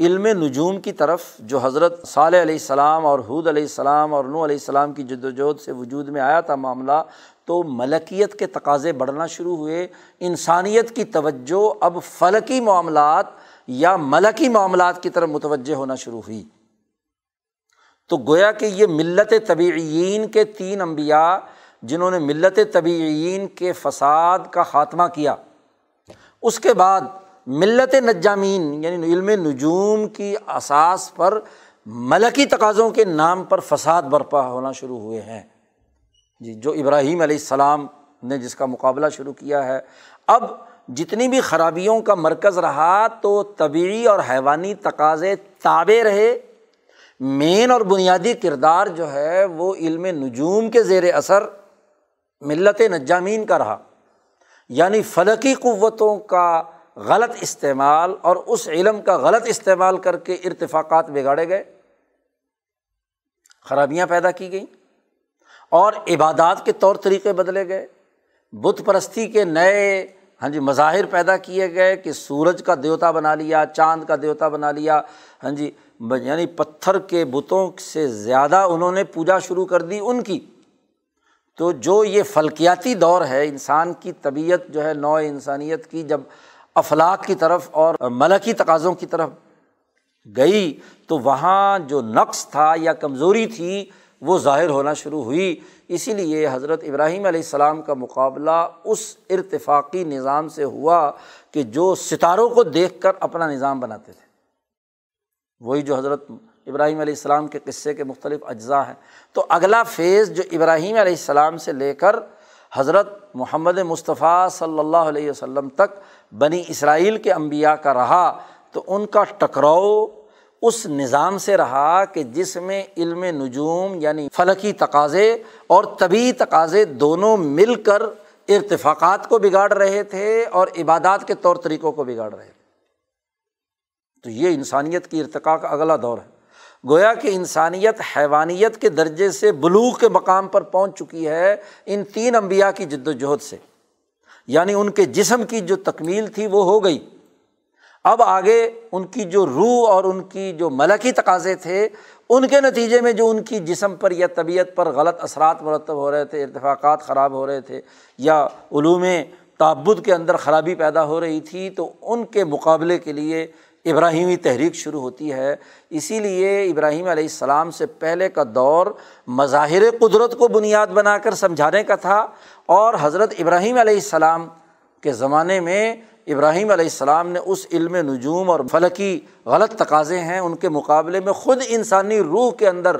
علم نجوم کی طرف جو حضرت صالح علیہ السلام اور حود علیہ السلام اور نو علیہ السلام کی جد وجہد سے وجود میں آیا تھا معاملہ، تو ملکیت کے تقاضے بڑھنا شروع ہوئے۔ انسانیت کی توجہ اب فلکی معاملات یا ملکی معاملات کی طرف متوجہ ہونا شروع ہوئی۔ تو گویا کہ یہ ملت طبعین کے تین امبیا جنہوں نے ملت طبعین کے فساد کا خاتمہ کیا۔ اس کے بعد ملت نجامین یعنی علم نجوم کی اساس پر ملکی تقاضوں کے نام پر فساد برپا ہونا شروع ہوئے ہیں۔ جی جو ابراہیم علیہ السلام نے جس کا مقابلہ شروع کیا ہے۔ اب جتنی بھی خرابیوں کا مرکز رہا تو طبعی اور حیوانی تقاضے تابے رہے۔ مین اور بنیادی کردار جو ہے وہ علم نجوم کے زیر اثر ملت نجامین کا رہا۔ یعنی فلکی قوتوں کا غلط استعمال اور اس علم کا غلط استعمال کر کے ارتفاقات بگاڑے گئے۔ خرابیاں پیدا کی گئیں اور عبادات کے طور طریقے بدلے گئے۔ بت پرستی کے نئے ہاں جی مظاہر پیدا کیے گئے کہ سورج کا دیوتا بنا لیا، چاند کا دیوتا بنا لیا۔ ہاں جی یعنی پتھر کے بتوں سے زیادہ انہوں نے پوجا شروع کر دی ان کی۔ تو جو یہ فلکیاتی دور ہے، انسان کی طبیعت جو ہے نو انسانیت کی جب افلاق کی طرف اور ملکی تقاضوں کی طرف گئی، تو وہاں جو نقص تھا یا کمزوری تھی، وہ ظاہر ہونا شروع ہوئی۔ اسی لیے حضرت ابراہیم علیہ السلام کا مقابلہ اس ارتفاقی نظام سے ہوا کہ جو ستاروں کو دیکھ کر اپنا نظام بناتے تھے۔ وہی جو حضرت ابراہیم علیہ السلام کے قصے کے مختلف اجزاء ہیں۔ تو اگلا فیز جو ابراہیم علیہ السلام سے لے کر حضرت محمد مصطفیٰ صلی اللہ علیہ وسلم تک بنی اسرائیل کے انبیاء کا رہا، تو ان کا ٹکراؤ اس نظام سے رہا کہ جس میں علم نجوم یعنی فلکی تقاضے اور طبی تقاضے دونوں مل کر ارتفاقات کو بگاڑ رہے تھے اور عبادات کے طور طریقوں کو بگاڑ رہے تھے۔ تو یہ انسانیت کی ارتقاء کا اگلا دور ہے۔ گویا کہ انسانیت حیوانیت کے درجے سے بلوغ کے مقام پر پہنچ چکی ہے ان تین امبیا کی جد وجہد سے۔ یعنی ان کے جسم کی جو تکمیل تھی وہ ہو گئی۔ اب آگے ان کی جو روح اور ان کی جو ملکی تقاضے تھے، ان کے نتیجے میں جو ان کی جسم پر یا طبیعت پر غلط اثرات مرتب ہو رہے تھے، ارتفاقات خراب ہو رہے تھے یا علوم تعبد کے اندر خرابی پیدا ہو رہی تھی، تو ان کے مقابلے کے لیے ابراہیمی تحریک شروع ہوتی ہے۔ اسی لیے ابراہیم علیہ السلام سے پہلے کا دور مظاہر قدرت کو بنیاد بنا کر سمجھانے کا تھا اور حضرت ابراہیم علیہ السلام کے زمانے میں ابراہیم علیہ السلام نے اس علم نجوم اور فلکی غلط تقاضے ہیں، ان کے مقابلے میں خود انسانی روح کے اندر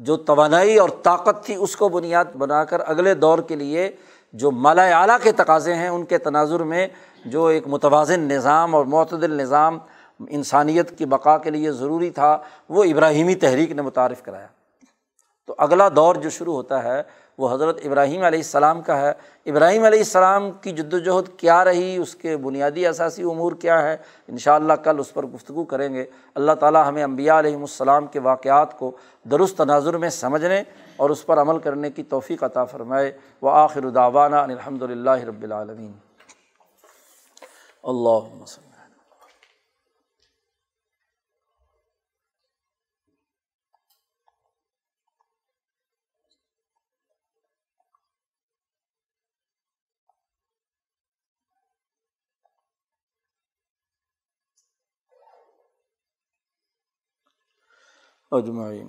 جو توانائی اور طاقت تھی، اس کو بنیاد بنا کر اگلے دور کے لیے جو مالا اعلیٰ کے تقاضے ہیں، ان کے تناظر میں جو ایک متوازن نظام اور معتدل نظام انسانیت کی بقا کے لیے ضروری تھا، وہ ابراہیمی تحریک نے متعارف کرایا۔ تو اگلا دور جو شروع ہوتا ہے، وہ حضرت ابراہیم علیہ السلام کا ہے۔ ابراہیم علیہ السلام کی جد وجہد کیا رہی؟ اس کے بنیادی اثاثی امور کیا ہے ان شاء اللہ کل اس پر گفتگو کریں گے۔ اللہ تعالیٰ ہمیں امبیا علیہم السلام کے واقعات کو درست تناظر میں سمجھنے اور اس پر عمل کرنے کی توفیق عطا فرمائے۔ و آخر داوانہ الحمد للہ رب العالمین۔ اللہ وسلم اجمعین۔